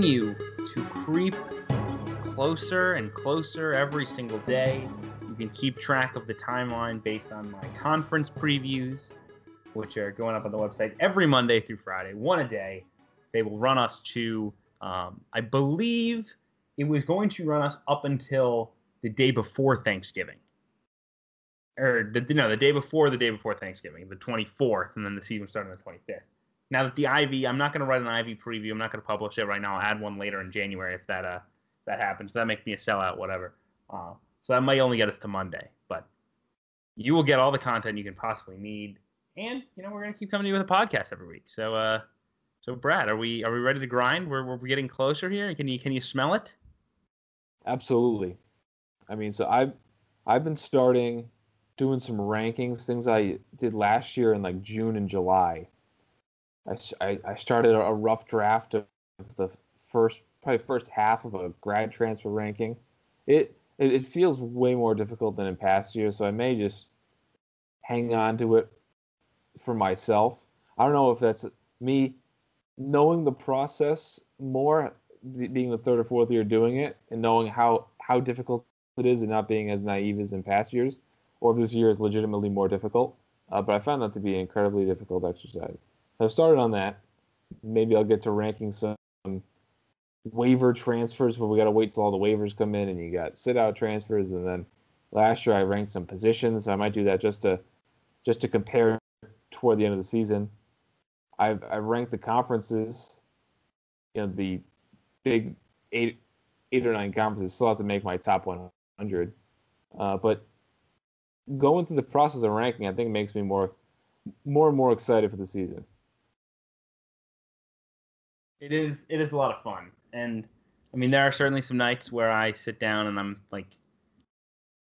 continue to creep closer and closer every single day. You can keep track of the timeline based on my conference previews, which are going up on the website every Monday through Friday, one a day. They will run us to, um, I believe it was going to run us up until the day before Thanksgiving. Or the, no, the day before the day before Thanksgiving, the 24th, and then the season started on the 25th. Now that the Ivy, I'm not going to write an Ivy preview. I'm not going to publish it right now. I'll add one later in January if that uh that happens. That makes me a sellout, whatever. Uh, so that might only get us to Monday, but you will get all the content you can possibly need. And you know we're going to keep coming to you with a podcast every week. So uh, so Brad, are we are we ready to grind? We're we're getting closer here. Can you can you smell it? Absolutely. I mean, so I've I've been starting doing some rankings, things I did last year in like June and July. I, I, started a rough draft of the first probably first half of a grad transfer ranking. It, it it feels way more difficult than in past years, so I may just hang on to it for myself. I don't know if that's me knowing the process more, being the third or fourth year doing it, and knowing how how difficult it is, and not being as naive as in past years, or if this year is legitimately more difficult. Uh, but I found that to be an incredibly difficult exercise. I've started on that. Maybe I'll get to ranking some waiver transfers, but we got to wait till all the waivers come in, and you got sit out transfers, and then last year I ranked some positions. I might do that just to just to compare toward the end of the season. I've I've ranked the conferences, you know, the big eight eight or nine conferences. Still have to make my top 100, uh, but going through the process of ranking, I think it makes me more more and more excited for the season. It is it is a lot of fun, and I mean there are certainly some nights where I sit down and I'm like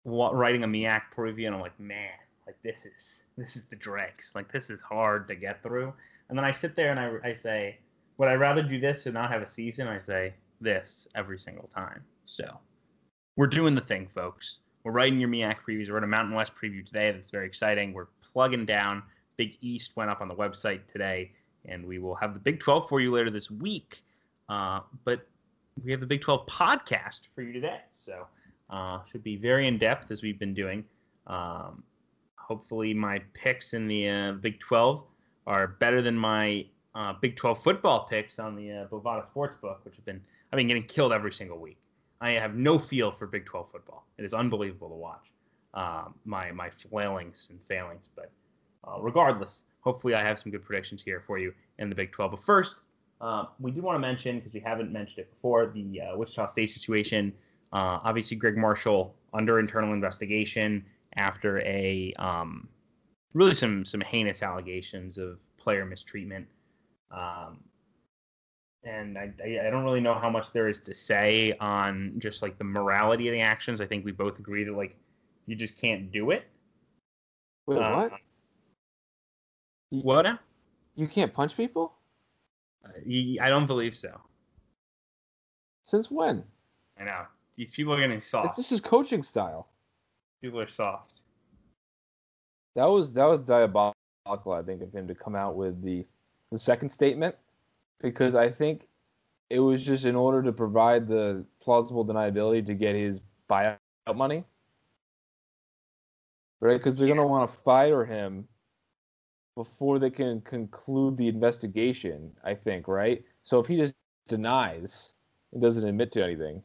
writing a MEAC preview, and I'm like, man, like this is this is the dregs, like this is hard to get through. And then I sit there and I I say, would I rather do this and not have a season? I say this every single time. So we're doing the thing, folks. We're writing your MEAC previews. We're in a Mountain West preview today. That's very exciting. We're plugging down. Big East went up on the website today and we will have the Big 12 for you later this week. Uh, but we have the Big 12 podcast for you today. So uh, should be very in depth as we've been doing. Um, hopefully, my picks in the uh, Big 12 are better than my uh, Big 12 football picks on the uh, Bovada Sportsbook, which have been I've been getting killed every single week. I have no feel for Big 12 football. It is unbelievable to watch um, my my flailings and failings. But uh, regardless, hopefully I have some good predictions here for you in the Big 12. But first, uh, we do want to mention, because we haven't mentioned it before, the uh, Wichita State situation. Uh, obviously, Gregg Marshall under internal investigation after a um, really some some heinous allegations of player mistreatment. Um, and I, I don't really know how much there is to say on just like the morality of the actions. I think we both agree that like you just can't do it. Wait, uh, what? What now? You can't punch people? Uh, I don't believe so. Since when? I know. These people are getting soft. It's just his coaching style. People are soft. That was that was diabolical, I think, of him to come out with the the second statement, because I think it was just in order to provide the plausible deniability to get his buyout money, right? Because they're gonna want to fire him before they can conclude the investigation, I think, right? So if he just denies and doesn't admit to anything,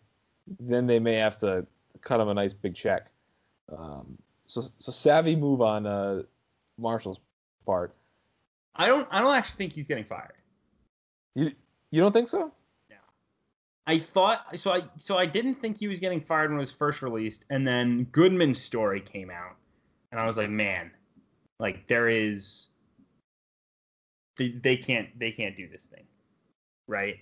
then they may have to cut him a nice big check. Um, so, so savvy move on uh, Marshall's part. I don't. I don't actually think he's getting fired. You you don't think so? No. I thought so. I so I didn't think he was getting fired when it was first released, and then Goodman's story came out, and I was like, man, like there is they, they can't they can't do this thing, right?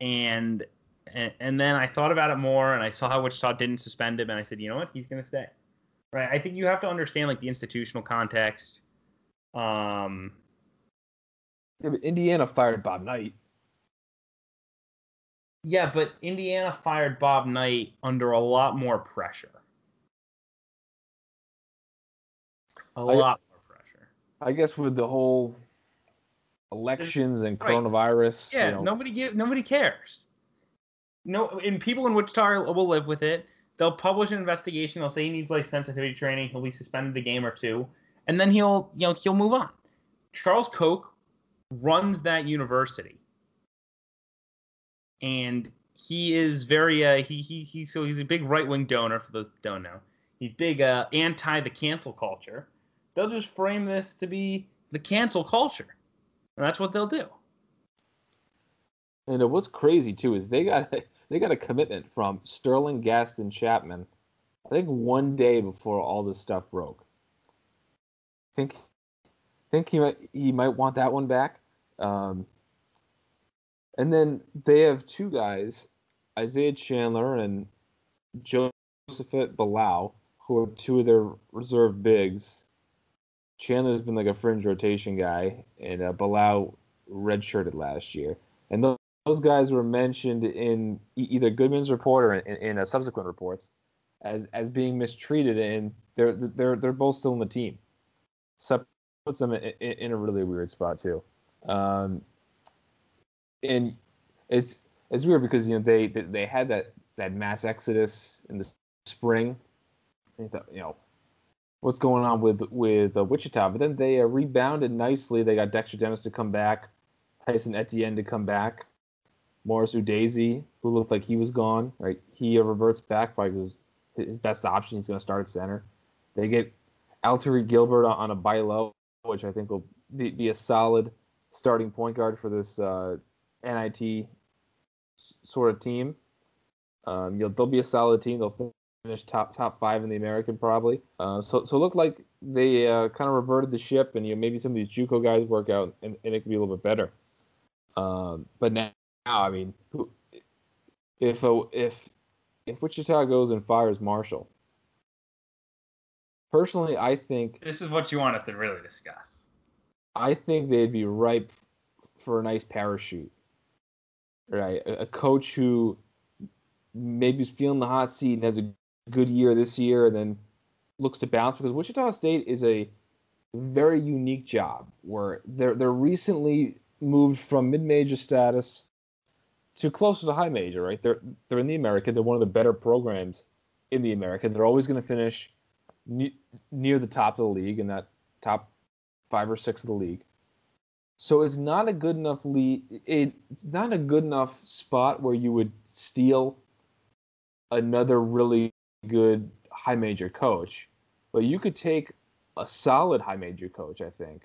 And, and and then I thought about it more, and I saw how Wichita didn't suspend him, and I said, you know what, he's gonna stay, right? I think you have to understand like the institutional context. Um, yeah, but Indiana fired Bob Knight. Yeah, but Indiana fired Bob Knight under a lot more pressure. A I, lot more pressure. I guess with the whole elections and Right. coronavirus. Yeah, you know, nobody give nobody cares. No, and people in Wichita will live with it. They'll publish an investigation. They'll say he needs like sensitivity training. He'll be suspended a game or two, and then he'll you know he'll move on. Charles Koch runs that university, and he is very uh, he he he so he's a big right wing donor for those that don't know. He's big uh, anti the cancel culture. They'll just frame this to be the cancel culture, and that's what they'll do. And what's crazy too is they got they got a commitment from Sterling Gaston Chapman. I think one day before all this stuff broke. Think think he might he might want that one back. Um, and then they have two guys, Isaiah Chandler and Josephat Bilau, who are two of their reserve bigs. Chandler's been like a fringe rotation guy, and uh, Bilau redshirted last year. And those those guys were mentioned in either Goodman's report or in, in, subsequent reports as as being mistreated, and they're they're they're both still in the team. So puts them in, in, a really weird spot too. Um, and it's it's weird because you know they, they had that that mass exodus in the spring. You know, what's going on with with uh, Wichita? But then they uh, rebounded nicely. They got Dexter Dennis to come back, Tyson Etienne to come back. Morris Udeze, who looked like he was gone, right? He uh, reverts back by his, best option. He's going to start at center. They get Alterique Gilbert on, on a buy low, which I think will be, be a solid starting point guard for this uh, NIT sort of team. Um, you'll, they'll be a solid team. They'll finish top top five in the American probably. Uh, so so it looked like they uh, kind of reverted the ship, and you know, maybe some of these JUCO guys work out, and, and it could be a little bit better. Um, but now, now, I mean, who, if a, if if Wichita goes and fires Marshall, personally, I think This is what you wanted to really discuss. I think they'd be ripe for a nice parachute. Right, a, a coach who maybe is feeling the hot seat and has a good year this year, and then looks to bounce because Wichita State is a very unique job where they're they're recently moved from mid-major status to closer to high major. Right, they're they're in the American. They're one of the better programs in the American. They're always going to finish ne- near the top of the league in that top five or six of the league. So it's not a good enough lead. It's not a good enough spot where you would steal another really good high major coach, but you could take a solid high major coach. I think,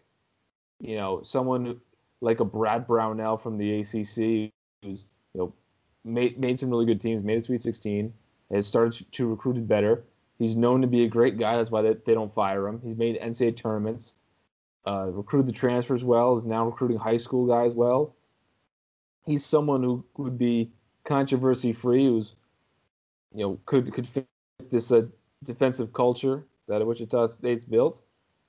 you know, someone like a Brad Brownell from the ACC, who's you know made made some really good teams, made a Sweet 16, has started to recruit it better. He's known to be a great guy. That's why they, they don't fire him. He's made NCAA tournaments uh, recruited the transfers well, is now recruiting high school guys well. He's someone who would be controversy free, who's you know could could fit this uh, defensive culture that Wichita State's built.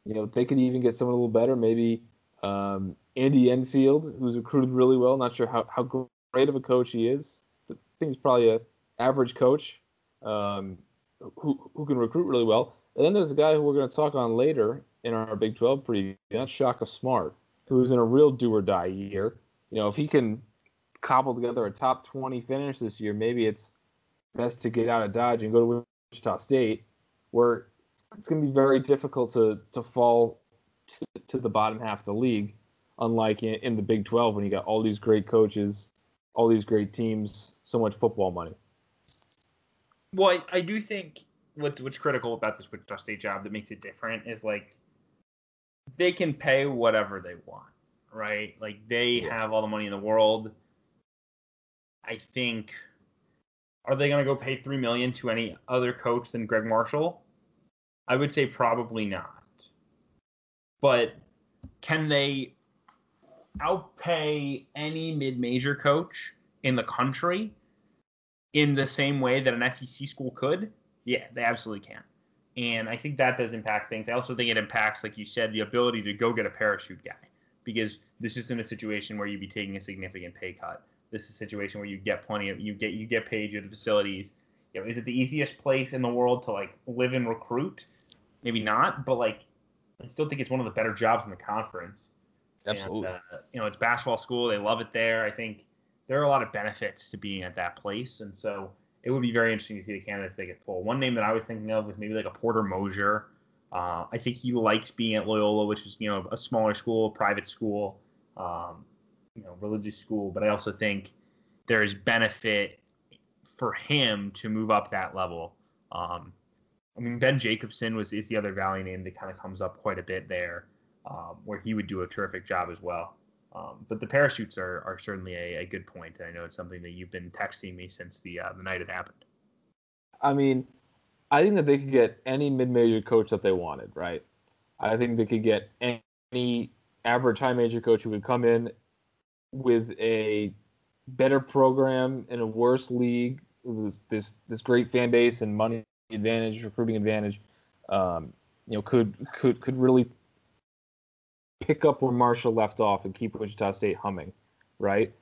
You know they could even get someone a little better, maybe um, Andy Enfield, who's recruited really well. Not sure how, how great of a coach he is. I think he's probably a average coach um, who who can recruit really well. And then there's a guy who we're going to talk on later in our Big 12 preview. That's Shaka Smart, who's in a real do or die year. You know, if he can cobble together a top 20 finish this year, maybe it's best to get out of Dodge and go to Wichita State, where it's going to be very difficult to to fall to, to the bottom half of the league, unlike in, in the Big 12 when you got all these great coaches, all these great teams, so much football money. Well, I, I do think what's what's critical about this Wichita State job that makes it different is like they can pay whatever they want, right? Like they Yeah. have all the money in the world. I think are they going to go pay 3 million to any other coach than Gregg Marshall? I would say probably not. But can they outpay any mid-major coach in the country in the same way that an SEC school could? Yeah, they absolutely can. And I think that does impact things. I also think it impacts, like you said, the ability to go get a parachute guy because this isn't a situation where you'd be taking a significant pay cut. This is a situation where you get plenty of you get you get paid. You have the facilities. You know, is it the easiest place in the world to like live and recruit? Maybe not, but like I still think it's one of the better jobs in the conference Absolutely. And, uh, you know, it's basketball school. They love it there. I think there are a lot of benefits to being at that place, and so it would be very interesting to see the candidates they get pulled. One name that I was thinking of was maybe like a Porter Moser Uh, I think he likes being at Loyola, which is you know a smaller school, private school, um, you know, religious school. But I also think there is benefit for him to move up that level. Um, I mean, Ben Jacobson was is the other Valley name that kind of comes up quite a bit there, um, where he would do a terrific job as well. Um, but the parachutes are, are certainly a, a good point, and I know it's something that you've been texting me since the uh, the night it happened. I mean, I think that they could get any mid-major coach that they wanted, right? I think they could get any average high major coach who would come in with a better program in a worse league, this this, this great fan base and money advantage, recruiting advantage. Um, you know, could could could really pick up where Marshall left off and keep Wichita State humming, right?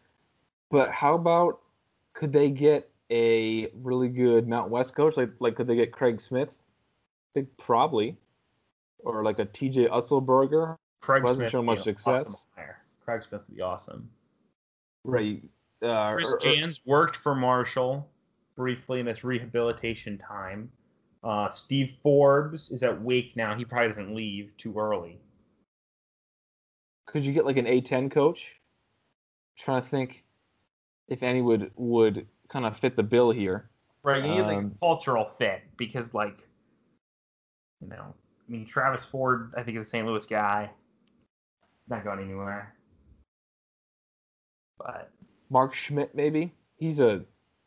But how about could they get a really good Mount West coach? Like like could they get Craig Smith? I think probably, or like a T.J. Otzelberger. Craig Hasn't Smith shown much success. awesome. Craig Smith would be awesome. Right. Uh, Chris or- or- Jans worked for Marshall briefly in his rehabilitation time. Uh, Steve Forbes is at Wake now. He probably doesn't leave too early. could you get like an A10 coach? trying to think if any would would kind of fit the bill here. Right, you need like Um, a cultural fit because, like, you know, I mean, Travis Ford, I think is a St. Louis guy. Not going anywhere. But Mark Schmidt, maybe he's a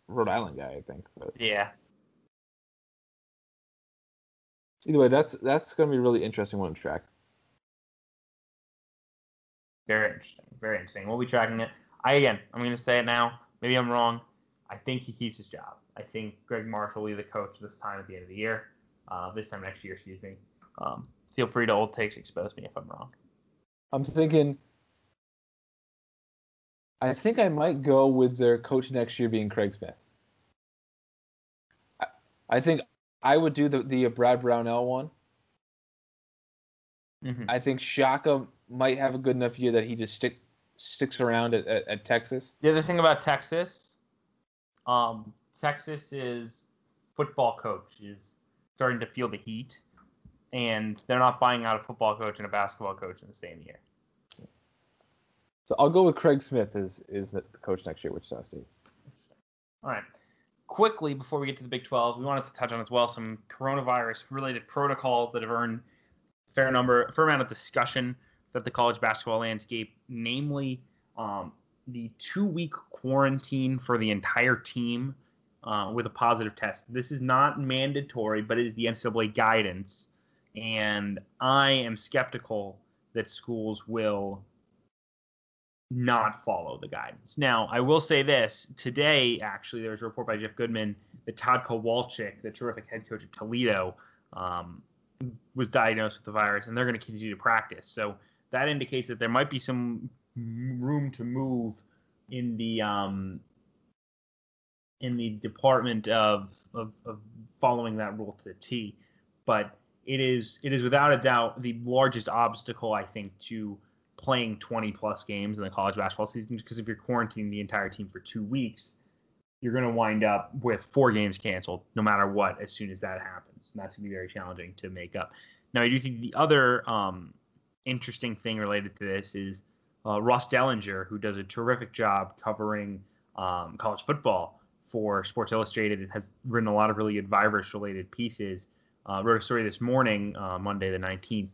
Rhode Island guy, I think. But yeah, either way, that's that's going to be a really interesting one to track. very interesting. Very interesting. We'll be tracking it. I again, I'm going to say it now. Maybe I'm wrong. I think he keeps his job. I think Gregg Marshall will be the coach this time at the end of the year. Uh, this time next year, excuse me. Um, feel free to old takes expose me if I'm wrong. I'm thinking. I think I might go with their coach next year being Craig Smith. I, I think I would do the the Brad Brownell one. Mm-hmm. I think Shaka might have a good enough year that he just stick sticks around at, at, at Texas. The other thing about Texas, um, Texas is football coach is starting to feel the heat, and they're not buying out a football coach and a basketball coach in the same year. So I'll go with Craig Smith as is the coach next year, Wichita State. All right. Quickly, before we get to the Big 12, we wanted to touch on as well some coronavirus related protocols that have earned a fair number, a fair amount of discussion that the college basketball landscape, namely um, the two week quarantine for the entire team uh, with a positive test. This is not mandatory, but it is the NCAA guidance. And I am skeptical that schools will not follow the guidance. Now, I will say this today, actually, there was a report by Jeff Goodman that Tod Kowalczyk, the terrific head coach at Toledo, um, was diagnosed with the virus, and they're going to continue to practice. So that indicates that there might be some room to move in the um, in the department of, of of following that rule to the T. But it is it is without a doubt the largest obstacle I think to playing 20 plus games in the college basketball season because if you're quarantining the entire team for two weeks, you're going to wind up with four games canceled no matter what as soon as that happens. And that's going to be very challenging to make up. Now, I do think the other um, interesting thing related to this is uh, Ross Dellenger, who does a terrific job covering um, college football for Sports Illustrated and has written a lot of really good virus related pieces. Uh, wrote a story this morning, uh, Monday the 19th,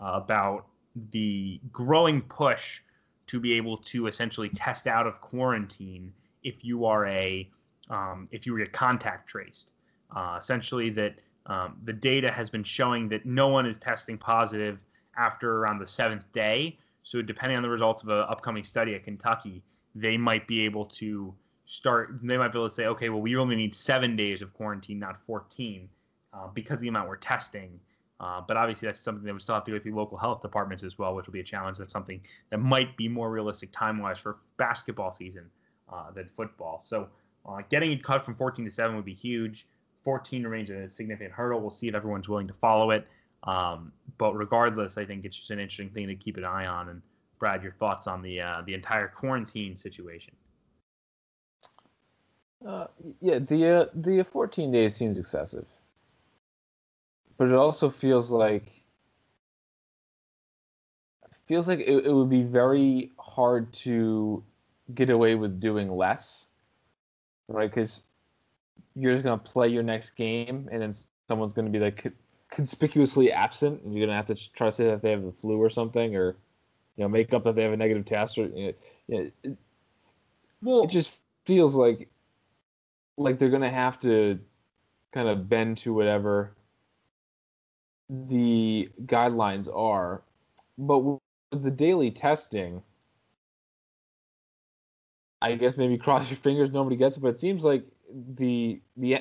uh, about the growing push to be able to essentially test out of quarantine if you are a um, if you were get contact traced. Uh, essentially, that um, the data has been showing that no one is testing positive after around the seventh day. So, depending on the results of an upcoming study at Kentucky, they might be able to start. They might be able to say, okay, well, we only need seven days of quarantine, not 14, uh, because of the amount we're testing. Uh, but obviously, that's something that would still have to go through local health departments as well, which will be a challenge. That's something that might be more realistic time wise for basketball season uh, than football. So, uh, getting it cut from 14 to 7 would be huge. 14 remains a significant hurdle. We'll see if everyone's willing to follow it. Um, but regardless, I think it's just an interesting thing to keep an eye on. And Brad, your thoughts on the uh, the entire quarantine situation. Uh, yeah, the the 14 days seems excessive, but it also feels like feels like it, it would be very hard to get away with doing less, right? Because you're just gonna play your next game, and then someone's gonna be like conspicuously absent, and you're gonna have to try to say that they have the flu or something, or you know, make up that they have a negative test, or you know, it, well, it just feels like like they're gonna have to kind of bend to whatever the guidelines are, but with the daily testing. I guess maybe cross your fingers nobody gets it, but it seems like the the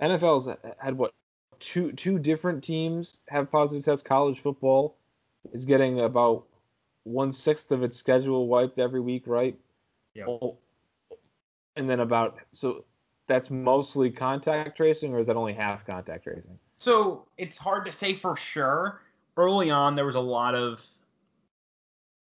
NFL's had what two two different teams have positive tests. College football is getting about one sixth of its schedule wiped every week, right? Yeah. And then about so that's mostly contact tracing, or is that only half contact tracing? So it's hard to say for sure. Early on, there was a lot of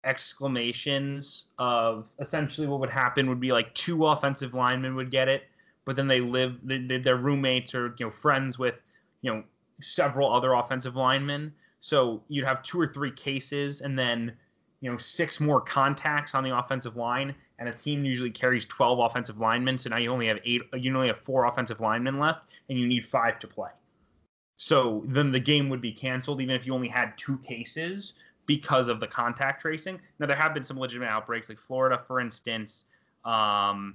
exclamations of essentially what would happen would be like two offensive linemen would get it, but then they live, they, their roommates or you know friends with you know several other offensive linemen. So you'd have two or three cases, and then you know six more contacts on the offensive line, and a team usually carries 12 offensive linemen. So now you only have eight, you only have four offensive linemen left, and you need five to play. So then the game would be canceled, even if you only had two cases because of the contact tracing. Now there have been some legitimate outbreaks, like Florida, for instance. Um,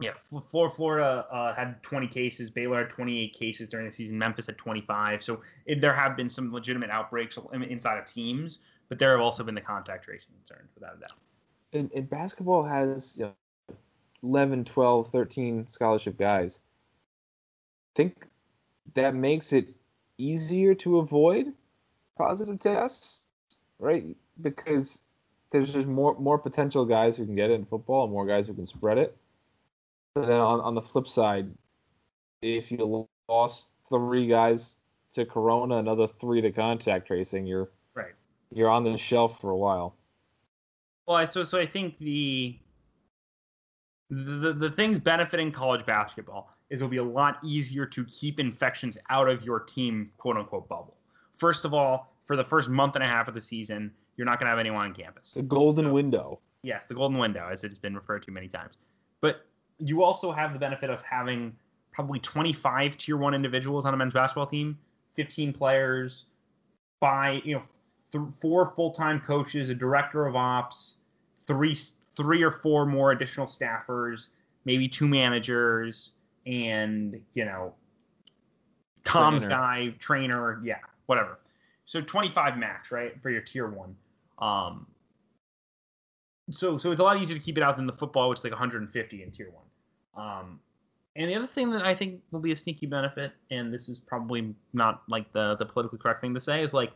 yeah, for Florida uh, had 20 cases. Baylor had 28 cases during the season. Memphis had 25. So it, there have been some legitimate outbreaks inside of teams, but there have also been the contact tracing concerns, without a doubt. And, and basketball has you know, 11, 12, 13 scholarship guys. Think that makes it easier to avoid positive tests, right? Because there's just more more potential guys who can get it in football and more guys who can spread it. But then on, on the flip side, if you lost three guys to corona, another three to contact tracing, you're right. You're on the shelf for a while. Well, I, so so I think the the the things benefiting college basketball is it'll be a lot easier to keep infections out of your team quote unquote bubble. First of all, for the first month and a half of the season, you're not going to have anyone on campus. The golden so, window. Yes, the golden window, as it's been referred to many times. But you also have the benefit of having probably 25 tier one individuals on a men's basketball team, 15 players, by you know, th- four full time coaches, a director of ops, three three or four more additional staffers, maybe two managers, and you know, Tom's trainer. guy, trainer, yeah, whatever. So 25 max, right, for your tier one. Um, so so it's a lot easier to keep it out than the football, which is like 150 in tier one. Um, and the other thing that I think will be a sneaky benefit, and this is probably not like the the politically correct thing to say, is like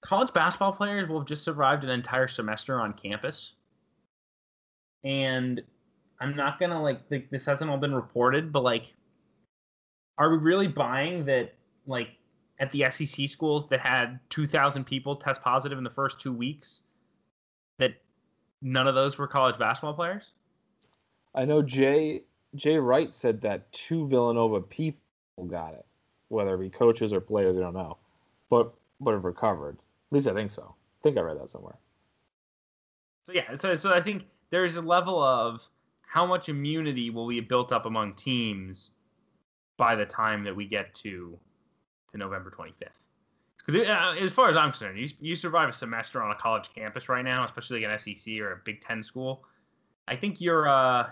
college basketball players will have just survived an entire semester on campus. And I'm not gonna like this hasn't all been reported, but like, are we really buying that like at the SEC schools that had 2,000 people test positive in the first two weeks, that none of those were college basketball players? I know Jay Jay Wright said that two Villanova people got it, whether it be coaches or players, I don't know, but but have recovered. At least I think so. I think I read that somewhere. So yeah, so so I think there's a level of how much immunity will be built up among teams by the time that we get to to November 25th. Because uh, as far as I'm concerned, you, you survive a semester on a college campus right now, especially like an SEC or a Big Ten school. I think you're. Uh,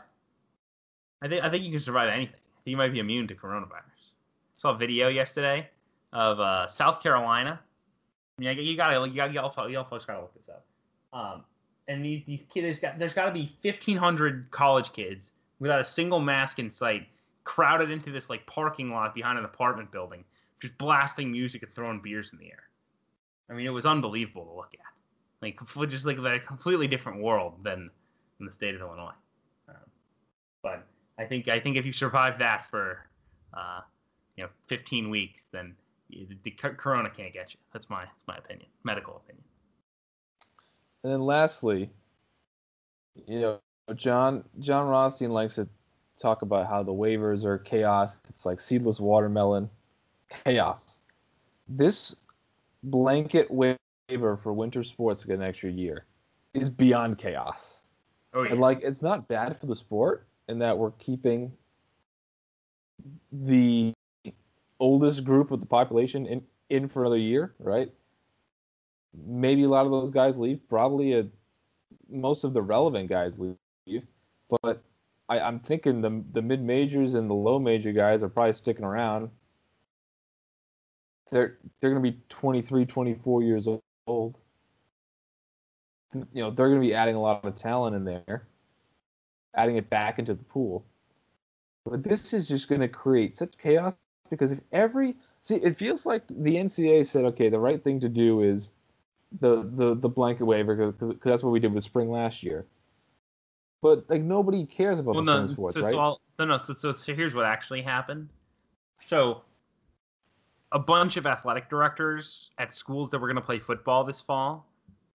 I think I think you can survive anything. I think you might be immune to coronavirus. I saw a video yesterday of uh, South Carolina. I mean, you gotta, you gotta, y'all, y'all folks gotta look this up. Um, and these, these kids, there's got, there's got to be 1,500 college kids without a single mask in sight, crowded into this like parking lot behind an apartment building just blasting music and throwing beers in the air. I mean, it was unbelievable to look at. Like, just like a completely different world than in the state of Illinois. Um, but I think I think if you survive that for, uh, you know, 15 weeks, then the Corona can't get you. That's my that's my opinion, medical opinion. And then lastly, you know, Jon Jon Rothstein likes to talk about how the waivers are chaos. It's like seedless watermelon, chaos. This blanket waiver for winter sports to get an extra year is beyond chaos. Oh yeah. And like it's not bad for the sport in that we're keeping the oldest group of the population in in for another year, right? Maybe a lot of those guys leave. Probably a, most of the relevant guys leave. But I, I'm thinking the the mid majors and the low major guys are probably sticking around. They're they're gonna be 23, 24 years old. You know they're gonna be adding a lot of talent in there, adding it back into the pool. But this is just gonna create such chaos because if every see, it feels like the NCA said, okay, the right thing to do is the the the blanket waiver because that's what we did with spring last year. But like nobody cares about well, the spring no, sports, so, right? so, I'll, no, no. So, so, so here's what actually happened. So, a bunch of athletic directors at schools that were going to play football this fall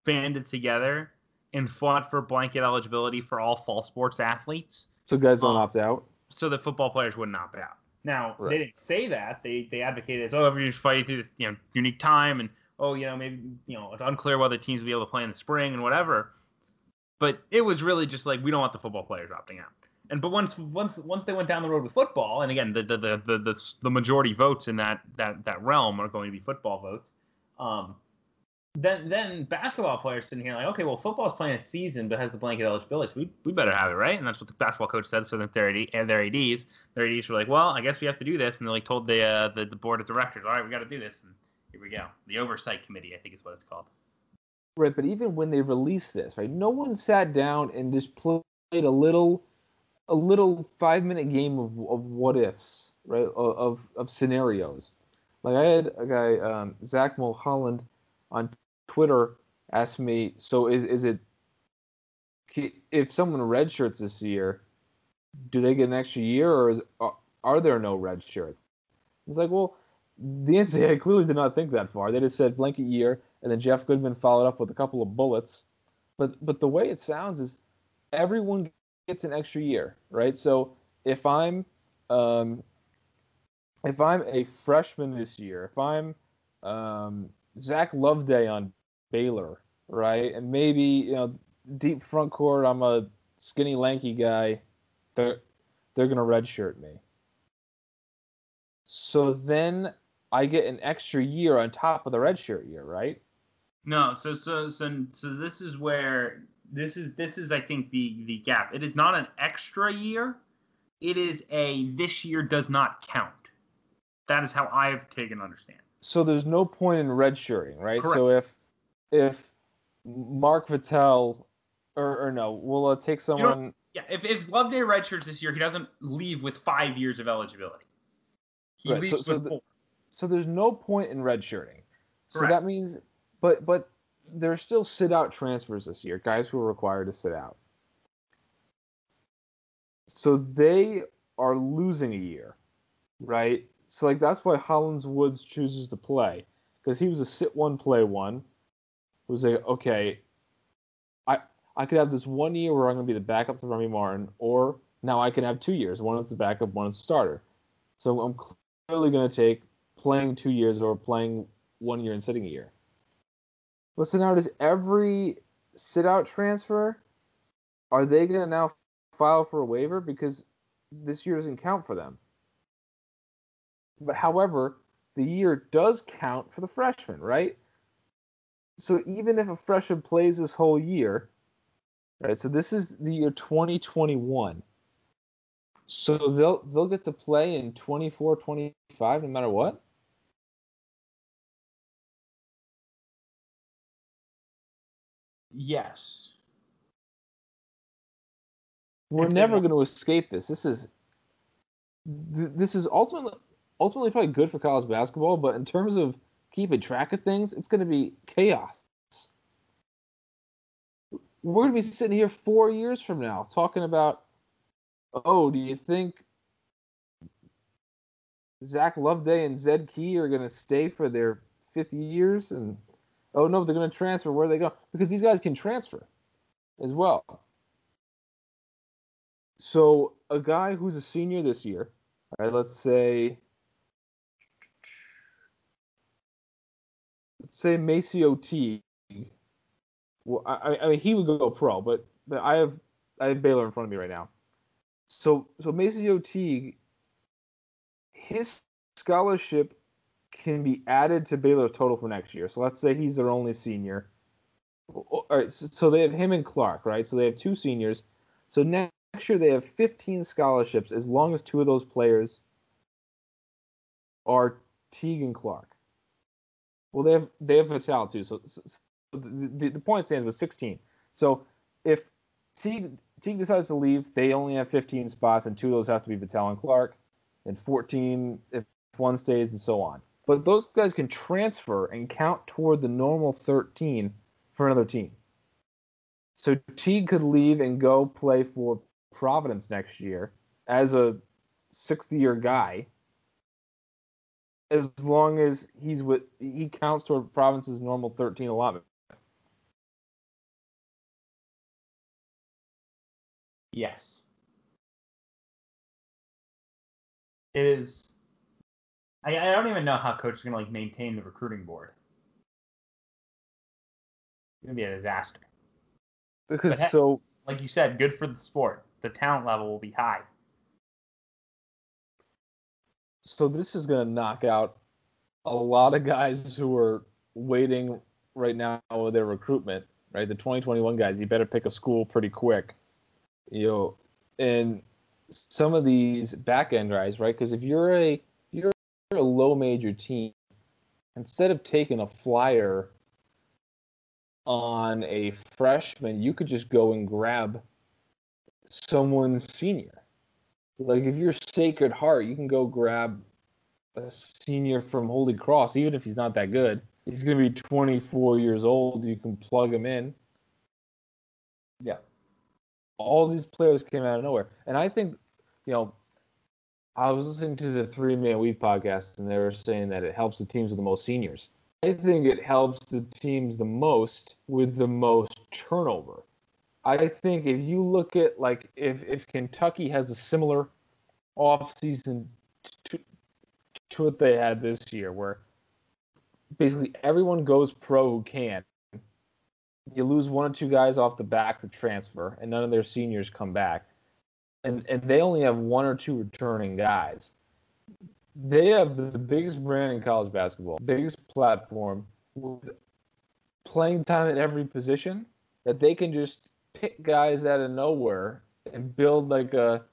banded together and fought for blanket eligibility for all fall sports athletes, so guys don't um, opt out. so that football players wouldn't opt out. Now Right. they didn't say that. They they advocated as oh everybody's fighting through this you know unique time and oh you know maybe you know it's unclear whether teams will be able to play in the spring and whatever. But it was really just like we don't want the football players opting out. And but once once once they went down the road with football, and again the the the the, the, the majority votes in that that that realm are going to be football votes. Um, then then basketball players sitting here like, okay, well football's playing its season but has the blanket eligibility, so we, we better have it, right? And that's what the basketball coach said. So that their AD, and their ads, their ads were like, well, I guess we have to do this, and they like told the uh, the, the board of directors, all right, we got to do this, and here we go. The oversight committee, I think is what it's called. Right, but even when they released this, right, no one sat down and just played a little, a little five minute game of, of what ifs, right, of, of scenarios. Like I had a guy, um, Zach Mulholland, on Twitter asked me, so is is it if someone redshirts this year, do they get an extra year, or is, are, are there no red shirts? It's like, well, the NCAA clearly did not think that far. They just said blanket year, and then Jeff Goodman followed up with a couple of bullets. But but the way it sounds is everyone gets an extra year, right? So if I'm um, if I'm a freshman this year, if I'm um, Zach Loveday on Baylor, right, and maybe you know deep front court, I'm a skinny, lanky guy. They're they're gonna redshirt me. So then I get an extra year on top of the redshirt year, right? No, so so so so this is where this is this is I think the the gap. It is not an extra year. It is a this year does not count. That is how I've taken understand. So there's no point in redshirting, right? So if if Mark Vital or, or no, we'll uh, take someone. Yeah, if if Loveday redshirts this year, he doesn't leave with five years of eligibility. He Right, so- leaves so with the- four. So there's no point in redshirting. So Correct. that means, but but there are still sit out transfers this year, guys who are required to sit out. So they are losing a year, right? So like that's why Holland Woods chooses to play because he was a sit one play one. It was like okay, I I could have this one year where I'm going to be the backup to Remy Martin, or now I can have two years. One is the backup, one is the starter. So I'm clearly going to take playing two years or playing one year and sitting a year. But so now does every sit out transfer? Are they going to now file for a waiver because this year doesn't count for them? But however, the year does count for the freshman, right? So even if a freshman plays this whole year, right? So this is the year 2021. So they'll they'll get to play in 24, 25 no matter what. Yes. We're never going to escape this. This is th- this is ultimately ultimately probably good for college basketball, but in terms of keeping track of things, it's going to be chaos. We're going to be sitting here four years from now talking about, oh, do you think Zach Loveday and Zed Key are going to stay for their fifth years? And Oh no, they're going to transfer. Where they go? Because these guys can transfer as well. So a guy who's a senior this year, all right, let's say, let's say MaCio Teague. Well, I, I mean, he would go pro, but but I have I have Baylor in front of me right now. So so MaCio Teague, his scholarship can be added to Baylor's total for next year. So let's say he's their only senior. All right, so they have him and Clark, right? So they have two seniors. So next year they have 15 scholarships as long as two of those players are Teague and Clark. Well, they have they have Vital too. So, so the, the point stands with 16. So if Teague Teague decides to leave, they only have 15 spots, and two of those have to be Vital and Clark, and 14 if one stays, and so on. But those guys can transfer and count toward the normal 13 for another team. So Teague could leave and go play for Providence next year as a 60 year guy as long as he's with he counts toward Providence's normal 13 allotment. Yes. It is. I, I don't even know how coach is gonna like maintain the recruiting board. It's gonna be a disaster. Because But so Like you said, good for the sport. The talent level will be high. so this is going to knock out a lot of guys who are waiting right now with their recruitment, right? The 2021 guys, you better pick a school pretty quick. You know, and some of these back end guys, right? Because if you're a a low major team, instead of taking a flyer on a freshman, you could just go and grab someone senior. Like if you're Sacred Heart, you can go grab a senior from Holy Cross, even if he's not that good. He's going to be 24 years old. You can plug him in. Yeah. All these players came out of nowhere, and I think, you know, I was listening to the Three Man Weave podcast, and they were saying that it helps the teams with the most seniors. I think it helps the teams the most with the most turnover. I think if you look at like if if Kentucky has a similar offseason to, to what they had this year, where basically everyone goes pro who can. You lose one or two guys off the back to transfer, and none of their seniors come back, and and they only have one or two returning guys. They have the biggest brand in college basketball, biggest platform with playing time at every position that they can just pick guys out of nowhere and build like a,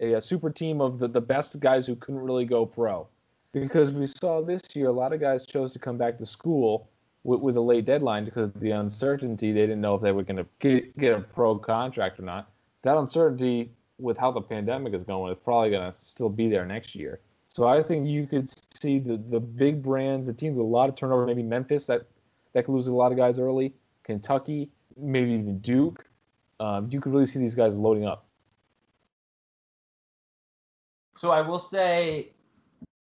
a, a super team of the, the best guys who couldn't really go pro. Because we saw this year, a lot of guys chose to come back to school with, with a late deadline because of the uncertainty. They didn't know if they were going to get, get a pro contract or not. That uncertainty with how the pandemic is going it's probably going to still be there next year. So I think you could see the, the big brands, the teams with a lot of turnover, maybe Memphis that, that could lose a lot of guys early, Kentucky, maybe even Duke. Um, you could really see these guys loading up. So I will say,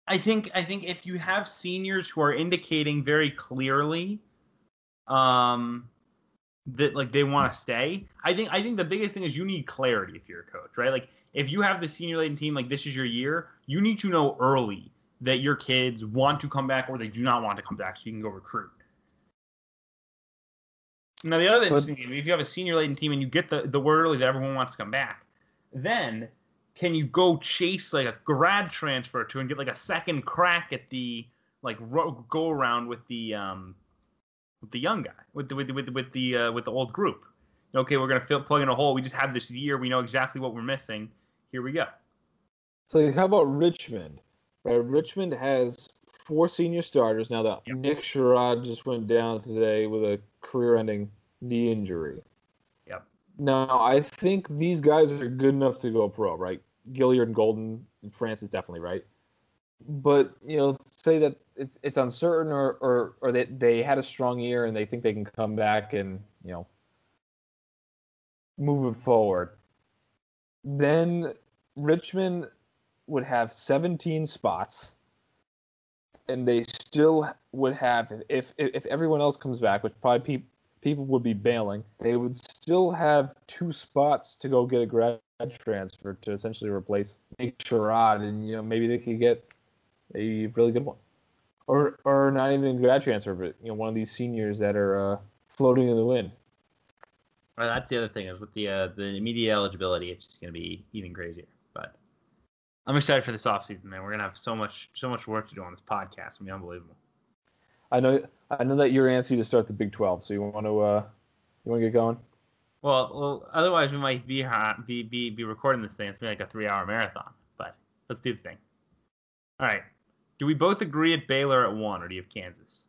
I think I think if you have seniors who are indicating very clearly, um, that like they want to stay, I think I think the biggest thing is you need clarity if you're a coach, right? Like if you have the senior laden team, like this is your year, you need to know early that your kids want to come back or they do not want to come back, so you can go recruit. Now the other interesting thing, if you have a senior laden team and you get the, the word early that everyone wants to come back, then can you go chase like a grad transfer to and get like a second crack at the like ro- go around with the um with the young guy with the with the with the with the, uh, with the old group? Okay, we're gonna fill plug in a hole. We just have this year. We know exactly what we're missing. Here we go. So like, how about Richmond? Right, Richmond has four senior starters now. That Yep. Nick Sherod just went down today with a career-ending knee injury. Yep. Now I think these guys are good enough to go pro, right? Gilyard and Golden and Francis definitely right. But you know, say that it's it's uncertain, or or or that they had a strong year and they think they can come back and you know move it forward. Then Richmond would have 17 spots and they still would have if if, if everyone else comes back, which probably pe- people would be bailing, they would still have two spots to go get a grad transfer to essentially replace Nick Sherod, and you know maybe they could get a really good one, or or not even a grad transfer, but you know one of these seniors that are uh, floating in the wind. Well, that's the other thing is with the uh, the immediate eligibility, it's just going to be even crazier. But I'm excited for this offseason, man. We're gonna have so much so much work to do on this podcast. It's gonna be unbelievable. I know I know that you're antsy to start the Big 12, so you want to uh, you want to get going? Well, well, otherwise we might be be be be recording this thing. It's gonna be like a three-hour marathon. But let's do the thing. All right. Do we both agree at Baylor at one, or do you have Kansas?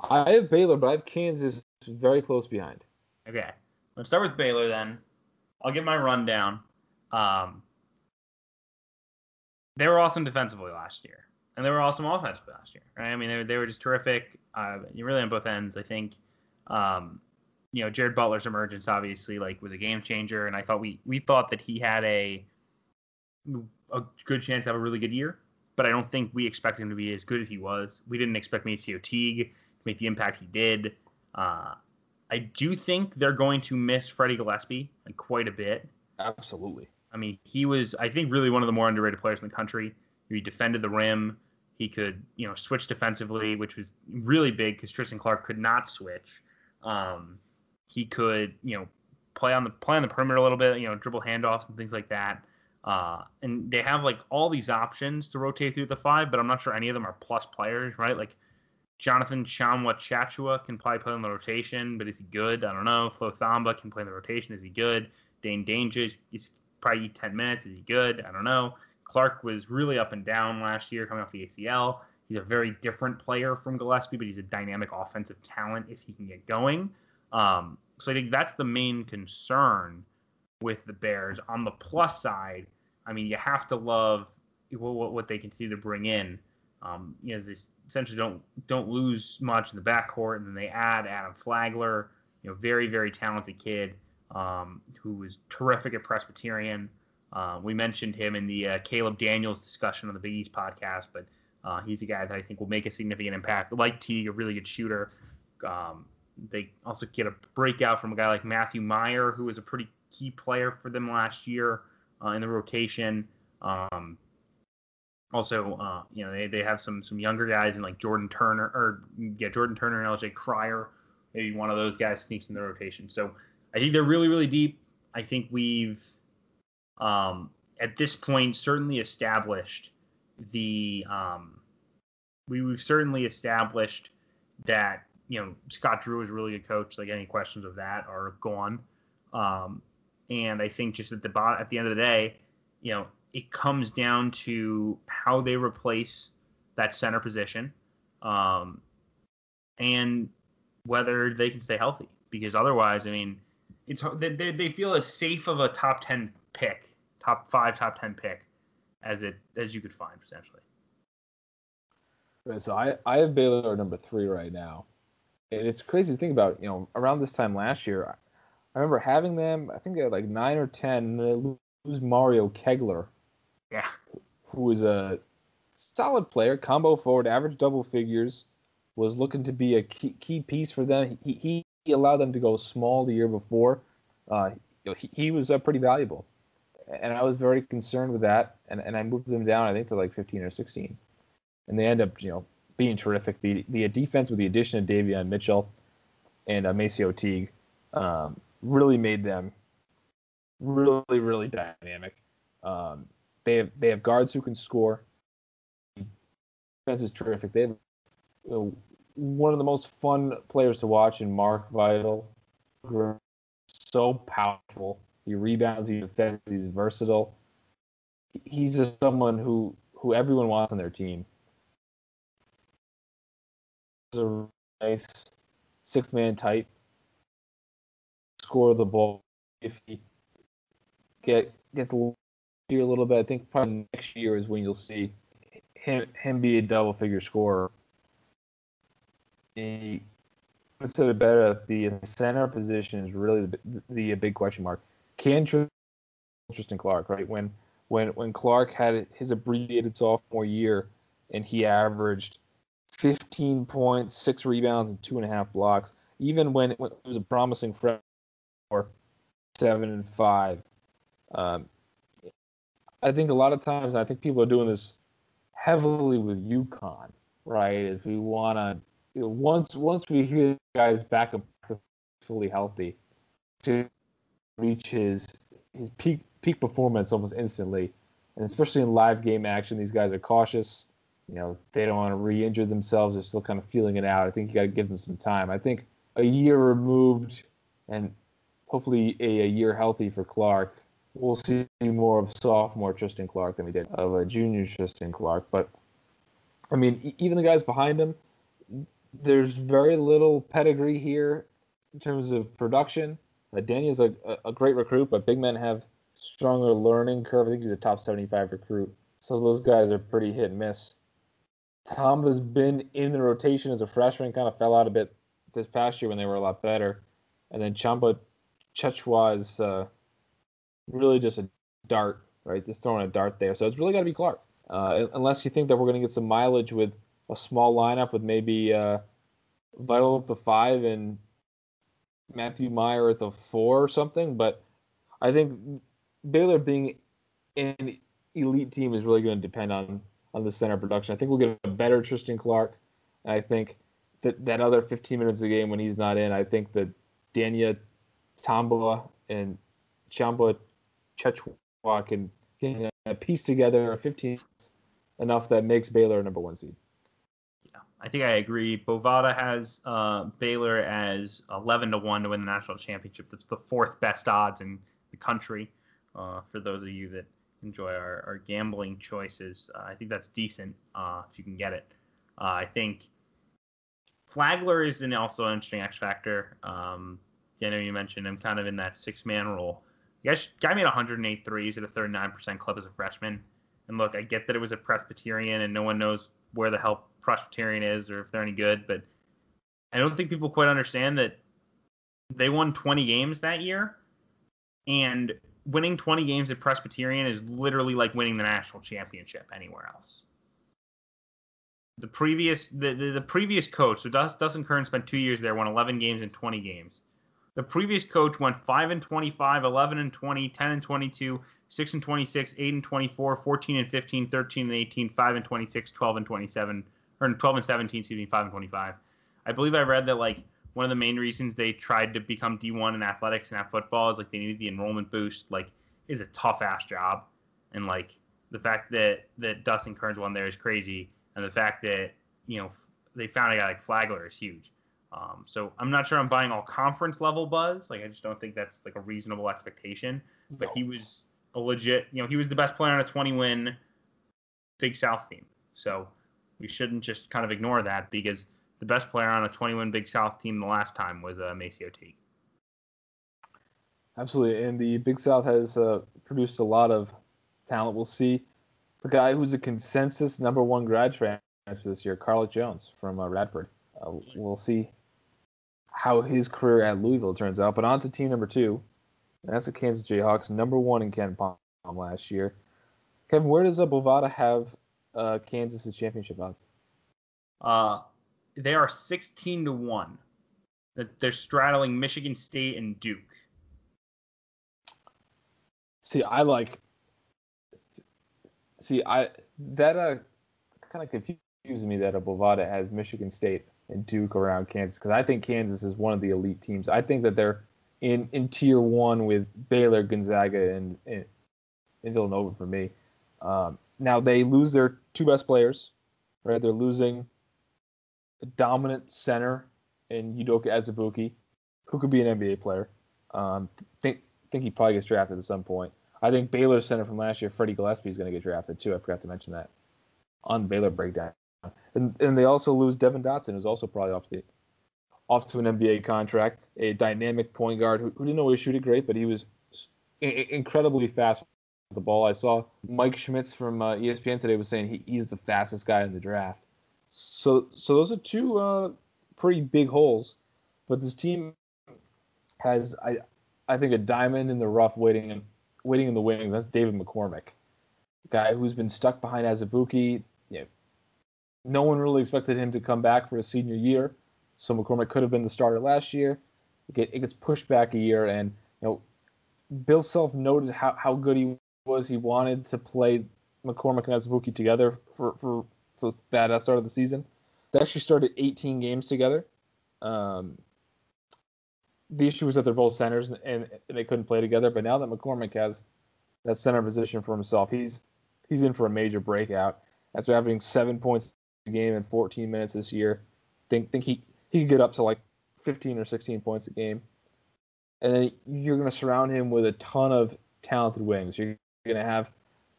I have Baylor, but I have Kansas very close behind. Okay. Let's start with Baylor then. I'll give my rundown. Um, they were awesome defensively last year, and they were awesome offensively last year. Right? I mean, they, they were just terrific. Uh, really on both ends. I think, um, you know, Jared Butler's emergence obviously like was a game changer, and I thought we we thought that he had a a good chance to have a really good year, but I don't think we expected him to be as good as he was. We didn't expect MaCio Teague to make the impact he did. Uh, I do think they're going to miss Freddie Gillespie like quite a bit. Absolutely. I mean, he was, I think, really one of the more underrated players in the country. He defended the rim. He could, you know, switch defensively, which was really big because Tristan Clark could not switch. Um, he could, you know, play on the play on the perimeter a little bit, you know, dribble handoffs and things like that. Uh, and they have like all these options to rotate through the five, but I'm not sure any of them are plus players, right? Like Jonathan Tchamwa Tchatchoua can probably play in the rotation, but is he good? I don't know. Flo Thamba can play in the rotation. Is he good? Dain Dainja is probably 10 minutes. Is he good? I don't know. Clark was really up and down last year coming off the ACL. He's a very different player from Gillespie, but he's a dynamic offensive talent if he can get going. Um, so I think that's the main concern with the Bears. On the plus side, I mean, you have to love what, what they continue to bring in. Um, you know, they essentially don't don't lose much in the backcourt, and then they add Adam Flagler, you know, very very talented kid um, who was terrific at Presbyterian. Uh, we mentioned him in the uh, Caleb Daniels discussion on the Big East podcast, but uh, he's a guy that I think will make a significant impact. Like T, a really good shooter. Um, they also get a breakout from a guy like Matthew Mayer, who was a pretty key player for them last year uh, in the rotation. Um, also, uh, you know, they, they have some some younger guys in like Jordan Turner or yeah, Jordan Turner and LJ Cryer. Maybe one of those guys sneaks in the rotation. So I think they're really, really deep. I think we've, um, at this point, certainly established the, um, we, we've certainly established that, you know, Scott Drew is a really good coach. Like any questions of that are gone. Um, and I think just at the bottom, at the end of the day, you know, it comes down to how they replace that center position, um, and whether they can stay healthy. Because otherwise, I mean, it's they, they feel as safe of a top 10 pick top five top 10 pick as it as you could find potentially right, so i i have baylor number three right now and it's crazy to think about you know around this time last year i remember having them i think they had like nine or ten and they lose mario kegler yeah who was a solid player combo forward average double figures was looking to be a key, key piece for them he, he he allowed them to go small the year before. Uh, you know, he, he was uh, pretty valuable, and I was very concerned with that. And, and I moved them down, I think, to like 15 or 16, and they end up, you know, being terrific. The the defense with the addition of Davion Mitchell and uh, MaCio Teague um, really made them really really dynamic. Um, they have they have guards who can score. Defense is terrific. They have you know, one of the most fun players to watch in Mark Vital. So powerful. He rebounds, he defends, he's versatile. He's just someone who who everyone wants on their team. He's a nice six man type. Score the ball if he get gets a little bit. I think probably next year is when you'll see him him be a double figure scorer the consider better the center position is really the, the, big question mark. Can Tristan Clark right when when when Clark had his abbreviated sophomore year and he averaged 15 points, six rebounds, and two and a half blocks. Even when it was a promising freshman, or seven and five. Um, I think a lot of times, I think people are doing this heavily with UConn, right? If we want to, you know, once once we hear guys back up fully healthy, to reach his his peak peak performance almost instantly, and especially in live game action, these guys are cautious. You know, they don't want to re-injure themselves. They're still kind of feeling it out. I think you got to give them some time. I think a year removed, and hopefully a, a year healthy for Clark, we'll see more of sophomore Tristan Clark than we did of a junior Tristan Clark. But I mean, even the guys behind him, there's very little pedigree here in terms of production. Uh, is a, a great recruit, but big men have stronger learning curve. I think he's a top 75 recruit. So those guys are pretty hit and miss. Tom has been in the rotation as a freshman, kind of fell out a bit this past year when they were a lot better. And then Tchamwa Tchatchoua is uh, really just a dart, right? Just throwing a dart there. So it's really got to be Clark. Uh, unless you think that we're going to get some mileage with a small lineup with maybe uh, Vital at the five and Matthew Mayer at the four or something. But I think Baylor being an elite team is really going to depend on on the center production. I think we'll get a better Tristan Clark. And I think that that other 15 minutes a game when he's not in, I think that Dainja Tombola and Tchamwa Tchatchoua can, can piece together a 15 enough that makes Baylor a number one seed. Yeah, I think I agree. Bovada has uh, Baylor as 11 to 1 to win the national championship. That's the fourth best odds in the country uh, for those of you that enjoy our, our gambling choices. Uh, I think that's decent uh, if you can get it. Uh, I think Flagler is an also an interesting X factor. Um, I know you mentioned him kind of in that six man role. Guys, guy made 108 threes at a 39% club as a freshman. And look, I get that it was a Presbyterian and no one knows where the hell Presbyterian is or if they're any good, but I don't think people quite understand that they won 20 games that year. And winning 20 games at Presbyterian is literally like winning the national championship anywhere else. The previous the, the, the previous coach, so Dustin Kerns spent two years there, won 11 games and 20 games. The previous coach went 5 and 25, 11 and 20, 10 and 22, 6 and 26, 8 and 24, 14 and 15, 13 and 18, 5 and 26, 12 and 27, or 12 and 17, excuse me, 5 and 25. I believe I read that like one of the main reasons they tried to become D1 in athletics and at football is like they needed the enrollment boost. Like, is a tough ass job, and like the fact that that Dustin Kerns won there is crazy, and the fact that you know they found a guy like Flagler is huge. Um, so I'm not sure I'm buying all conference level buzz. Like I just don't think that's like a reasonable expectation. But he was a legit, you know, he was the best player on a 20 win Big South team. So we shouldn't just kind of ignore that because the best player on a 21 Big South team the last time was uh, MaCio Teague. Absolutely, and the Big South has uh, produced a lot of talent. We'll see the guy who's a consensus number one grad transfer this year, Carlik Jones from uh, Radford. Uh, we'll see how his career at Louisville turns out. But on to team number two. That's the Kansas Jayhawks, number one in KenPom last year. Kevin, where does Bovada have uh, Kansas's championship odds? Uh, they are 16 to 1. That they're straddling Michigan State and Duke. See, I like See, I that uh kind of confuses me that a Bovada has Michigan State and Duke around Kansas because I think Kansas is one of the elite teams. I think that they're in in tier one with Baylor, Gonzaga, and and, Villanova for me. Um, now they lose their two best players, right? They're losing a dominant center in Udoka Azubuike, who could be an NBA player. Um, think think he probably gets drafted at some point. I think Baylor center from last year, Freddie Gillespie, is going to get drafted too. I forgot to mention that on Baylor breakdown. And and they also lose Devon Dotson, who's also probably off the off to an NBA contract, a dynamic point guard who, who didn't always shoot it great, but he was incredibly fast with the ball. I saw Mike Schmitz from uh, ESPN today was saying he, he's the fastest guy in the draft. So so those are two uh, pretty big holes, but this team has I I think a diamond in the rough waiting waiting in the wings. That's David McCormack, guy who's been stuck behind Azubuike. You know, no one really expected him to come back for his senior year. So McCormack could have been the starter last year. It gets pushed back a year, and you know, Bill Self noted how, how good he was. He wanted to play McCormack and Azubuike together for, for, for that start of the season. They actually started 18 games together. Um, the issue was that they're both centers and, and they couldn't play together. But now that McCormack has that center position for himself, he's he's in for a major breakout. After having seven points a game in 14 minutes this year, think think he he could get up to like 15 or 16 points a game. And then you're going to surround him with a ton of talented wings. You're going to have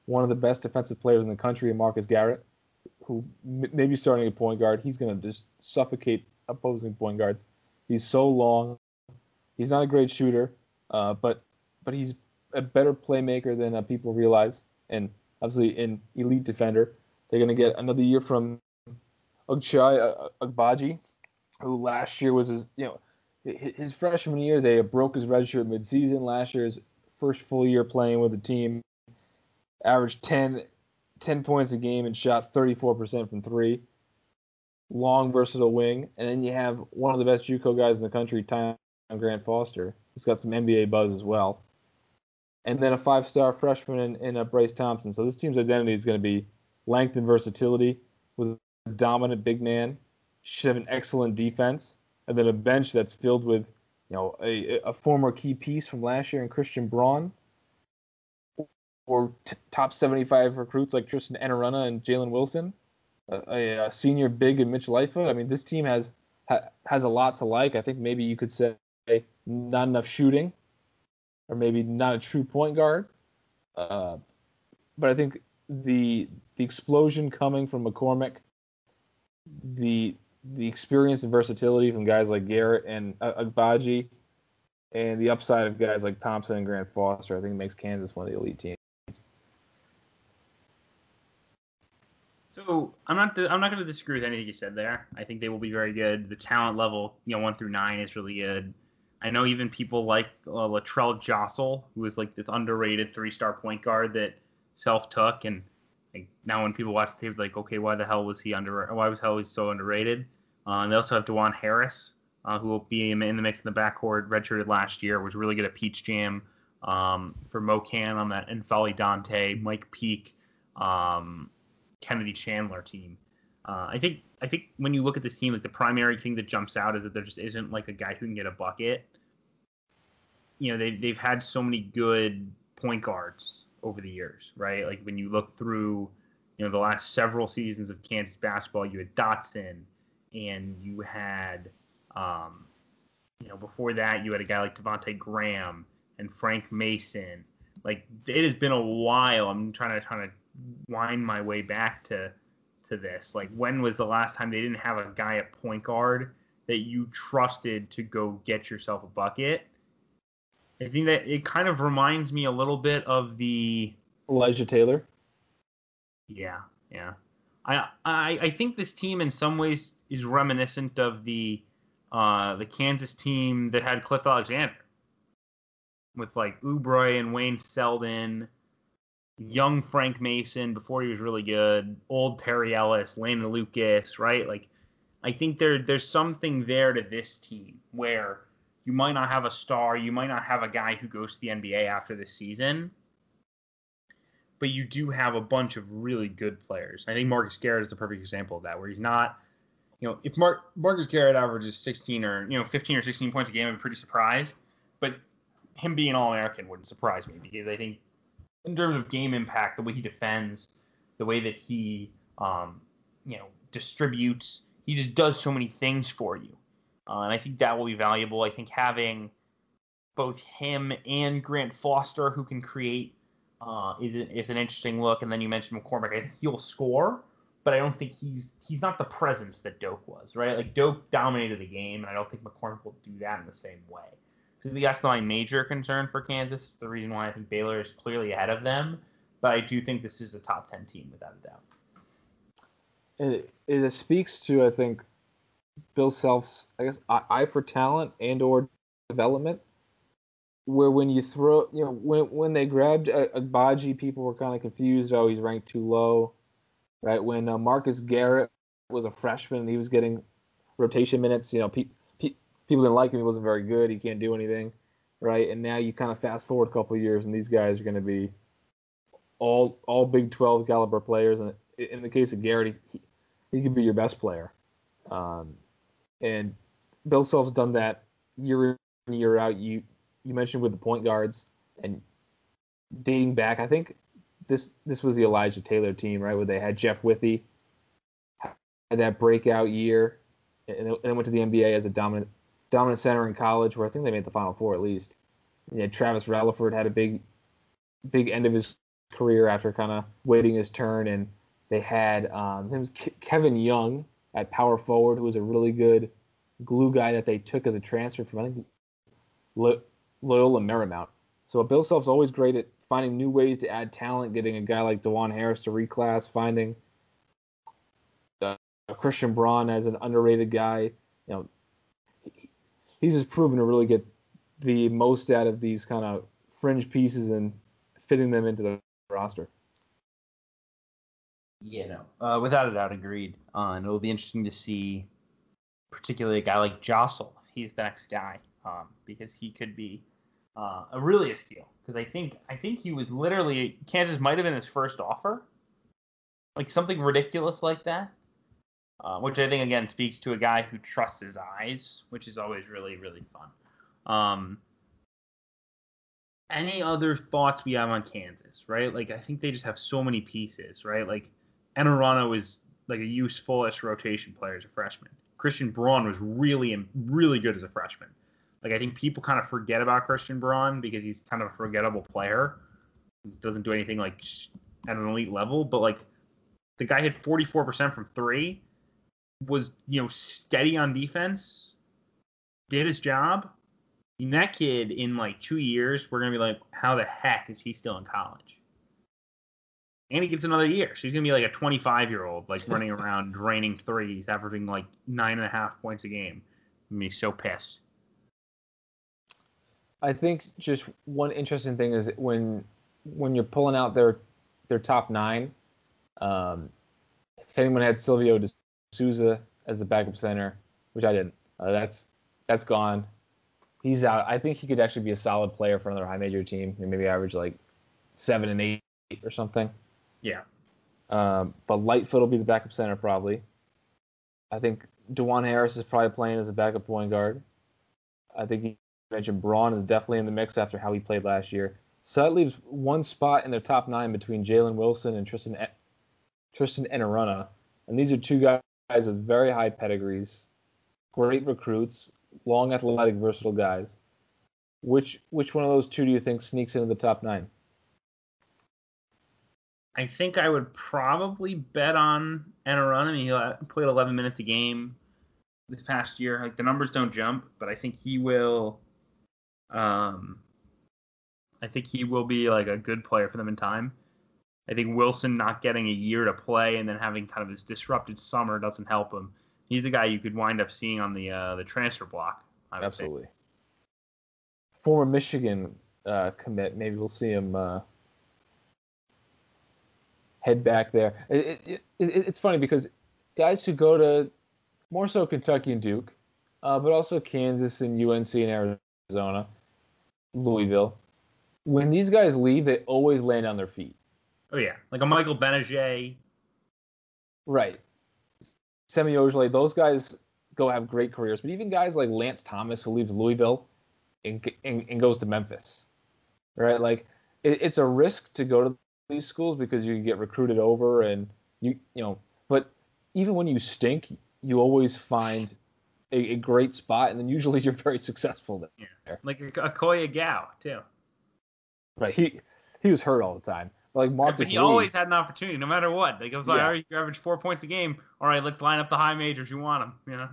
one of the best defensive players in the country, Marcus Garrett, who maybe starting a point guard. He's going to just suffocate opposing point guards. He's so long. He's not a great shooter, uh, but but he's a better playmaker than uh, people realize, and obviously an elite defender. They're going to get another year from Ochai Agbaji, who last year was his you know his freshman year they broke his red shirt midseason. Last year's first full year playing with the team, averaged 10, 10 points a game and shot 34% from three. Long versatile wing, and then you have one of the best JUCO guys in the country, Tyon Grant Foster, who's got some NBA buzz as well. And then a five-star freshman in, in uh, Bryce Thompson. So this team's identity is going to be length and versatility with dominant big man should have an excellent defense, and then a bench that's filled with, you know, a, a former key piece from last year in Christian Braun, or t- top 75 recruits like Tristan Enaruna and Jalen Wilson, a, a, senior big in Mitch Lightfoot. I mean, this team has ha, has a lot to like. I think maybe you could say not enough shooting, or maybe not a true point guard. Uh, but I think the the explosion coming from McCormack, the the experience and versatility from guys like Garrett and Agbaji, and the upside of guys like Thompson and Grant Foster, I think makes Kansas one of the elite teams. So I'm not I'm not going to disagree with anything you said there. I think they will be very good. The talent level, you know, one through nine is really good. I know even people like uh, Latrell Jossell, who is like this underrated three star point guard that self took, and like, now when people watch the tape, like, okay, why the hell was he under? Why was hell he so underrated? Uh, and they also have Dajuan Harris, uh, who will be in the mix in the backcourt, redshirted last year, was really good at Peach Jam. Um, for MoKan on that N'Faly Dante, Mike Peake, um, Kennedy Chandler team. Uh, I think I think when you look at this team, like the primary thing that jumps out is that there just isn't like a guy who can get a bucket. You know, they they've had so many good point guards over the years, right? Like when you look through, you know, the last several seasons of Kansas basketball, you had Dotson, and you had, um, you know, before that you had a guy like Devonte Graham and Frank Mason. Like it has been a while. I'm trying to trying to wind my way back to to this. Like when was the last time they didn't have a guy at point guard that you trusted to go get yourself a bucket? I think that it kind of reminds me a little bit of the Elijah Taylor. Yeah, yeah. I I I think this team in some ways is reminiscent of the uh, the Kansas team that had Cliff Alexander with like Oubre and Wayne Selden, young Frank Mason before he was really good, old Perry Ellis, Landen Lucas, right? Like I think there there's something there to this team where you might not have a star, you might not have a guy who goes to the NBA after this season, but you do have a bunch of really good players. I think Marcus Garrett is the perfect example of that, where he's not, you know, if Mark, Marcus Garrett averages 16 or you know 15 or 16 points a game, I'd be pretty surprised. But him being All American wouldn't surprise me because I think in terms of game impact, the way he defends, the way that he, um, you know, distributes, he just does so many things for you. Uh, and I think that will be valuable. I think having both him and Grant Foster, who can create, uh, is, is an interesting look. And then you mentioned McCormack. I think he'll score, but I don't think he's he's not the presence that Doak was, right? Like Doak dominated the game, and I don't think McCormack will do that in the same way. So that's my major concern for Kansas. It's the reason why I think Baylor is clearly ahead of them. But I do think this is a top ten team without a doubt. It it speaks to I think Bill Self's, I guess, eye for talent and or development. Where when you throw, you know, when when they grabbed Agbaji, people were kind of confused. Oh, he's ranked too low, right? When uh, Marcus Garrett was a freshman and he was getting rotation minutes. You know, pe- pe- people didn't like him. He wasn't very good. He can't do anything, right? And now you kind of fast forward a couple years, and these guys are going to be all all Big 12 caliber players. And in the case of Garrett, he, he could be your best player. Um, and Bill Self's done that year in year out. You you mentioned with the point guards and dating back, I think this this was the Elijah Taylor team, right? Where they had Jeff Withey had that breakout year, and then went to the NBA as a dominant dominant center in college, where I think they made the Final Four at least. Yeah, Travis Releford had a big big end of his career after kind of waiting his turn, and they had um, him Kevin Young at power forward, who was a really good glue guy that they took as a transfer from I think Loyola Marymount. So Bill Self's always great at finding new ways to add talent, getting a guy like Dajuan Harris to reclass, finding uh, Christian Braun as an underrated guy. You know, he's just proven to really get the most out of these kind of fringe pieces and fitting them into the roster. Yeah, no, uh, without a doubt, agreed. Uh, and it'll be interesting to see, particularly a guy like Jossell. He's the next guy um, because he could be uh, a really a steal. Because I think I think he was literally Kansas might have been his first offer, like something ridiculous like that. Uh, which I think again speaks to a guy who trusts his eyes, which is always really really fun. Um, any other thoughts we have on Kansas, right? Like I think they just have so many pieces, right? Like Enaruna is like a useful-ish rotation player as a freshman. Christian Braun was really really good as a freshman. Like I think people kind of forget about Christian Braun because he's kind of a forgettable player. He doesn't do anything like at an elite level, but like the guy hit 44% from 3 was, you know, steady on defense, did his job. And that kid in like 2 years, we're going to be like how the heck is he still in college? And he gets another year. So he's going to be like a 25 year old, like running around draining threes, averaging like nine and a half points a game. I'm so pissed. I think just one interesting thing is when when you're pulling out their their top nine. Um, if anyone had Silvio De Sousa as the backup center, which I didn't, uh, that's that's gone. He's out. I think he could actually be a solid player for another high major team. and Maybe average like seven and eight or something. Yeah. Um, but Lightfoot will be the backup center probably. I think Dajuan Harris is probably playing as a backup point guard. I think you mentioned Braun is definitely in the mix after how he played last year. So that leaves one spot in their top nine between Jalen Wilson and Tristan Tristan Enaruna. And these are two guys with very high pedigrees, great recruits, long athletic, versatile guys. Which which one of those two do you think sneaks into the top nine? I think I would probably bet on Enaruna. I mean, he played 11 minutes a game this past year. Like the numbers don't jump, but I think he will um, I think he will be like a good player for them in time. I think Wilson not getting a year to play and then having kind of this disrupted summer doesn't help him. He's a guy you could wind up seeing on the uh, the transfer block. Absolutely. Think. Former Michigan uh, commit. Maybe we'll see him uh, head back there. It, it, it, it's funny because guys who go to more so Kentucky and Duke, uh, but also Kansas and UNC and Arizona Louisville. When these guys leave, they always land on their feet. Oh yeah, like a Michael Gbinije. Right. Semi Ojeleye, those guys go have great careers. But even guys like Lance Thomas, who leaves Louisville and, and, and goes to Memphis, right? Like it, it's a risk to go to these schools because you get recruited over and you you know. But even when you stink, you always find a, a, great spot, and then usually you're very successful there. Yeah. Like Akoy Agau too. Right. He he was hurt all the time. Like Marcus, but he Lee, always had an opportunity, no matter what. Like it was like, yeah. all right, you average four points a game. All right, let's line up the high majors. You want them, you know.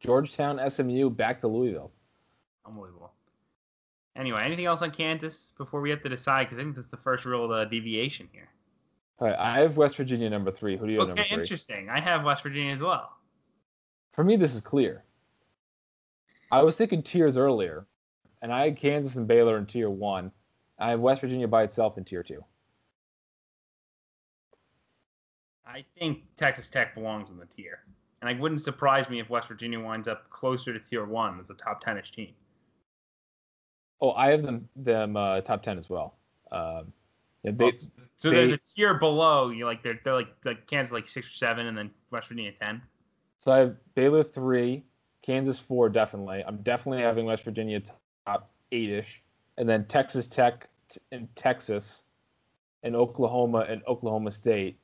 Georgetown, SMU, back to Louisville. Unbelievable. Anyway, anything else on Kansas before we have to decide? Because I think this is the first real uh, deviation here. All right, I have West Virginia number three. Who do you have okay, number three? interesting. I have West Virginia as well. For me, this is clear. I was thinking tiers earlier, and I had Kansas and Baylor in tier one. I have West Virginia by itself in tier two. I think Texas Tech belongs in the tier, and it wouldn't surprise me if West Virginia winds up closer to tier one as a top ten-ish team. Oh, I have them them uh, top ten as well. Um, yeah, they, Oh, so they- there's a tier below you, like they're they're like like Kansas like six or seven, and then West Virginia ten. so I have Baylor three, Kansas four, definitely. I'm definitely having West Virginia top eight ish, and then Texas Tech and Texas, and Oklahoma and Oklahoma State.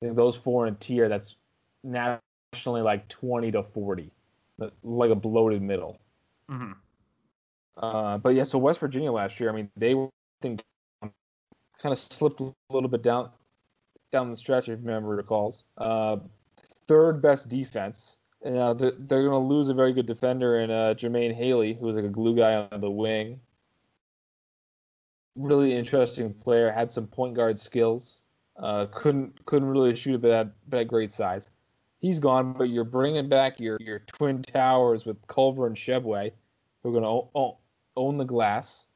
I think those four in a tier that's nationally like twenty to forty, like a bloated middle. Mm-hmm. Uh, but yeah, so West Virginia last year, I mean, they were kind of slipped a little bit down down the stretch, if memory recalls. Uh, third best defense. And, uh, they're, they're going to lose a very good defender in uh, Jermaine Haley, who was like a glue guy on the wing. Really interesting player, had some point guard skills. Uh, couldn't couldn't really shoot, but had great size. He's gone, but you're bringing back your your twin towers with Culver and Tshiebwe, who are going to own, the glass.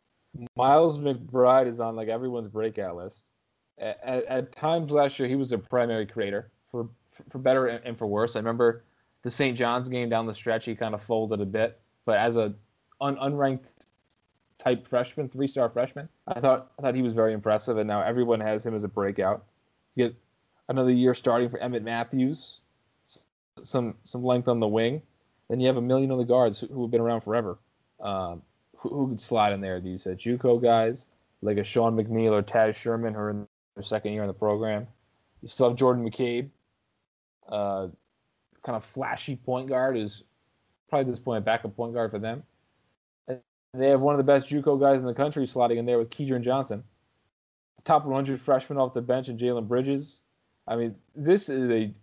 Miles McBride is on like everyone's breakout list. At, at, at times last year, he was a primary creator for for better and, and for worse. I remember the St. John's game down the stretch, he kind of folded a bit, but as a un, unranked type freshman, three star freshman, I thought I thought he was very impressive, and now everyone has him as a breakout. You get another year starting for Emmett Matthews, some some length on the wing, then you have a million on the guards who, who have been around forever. Um, who, could slide in there? These uh, JUCO guys like a Sean McNeil or Taz Sherman, who are in their second year in the program. You still have Jordan McCabe, uh, kind of flashy point guard, who's probably at this point a backup point guard for them. And they have one of the best JUCO guys in the country sliding in there with Kedrian Johnson, top 100 freshman off the bench, and Jalen Bridges. I mean, this is a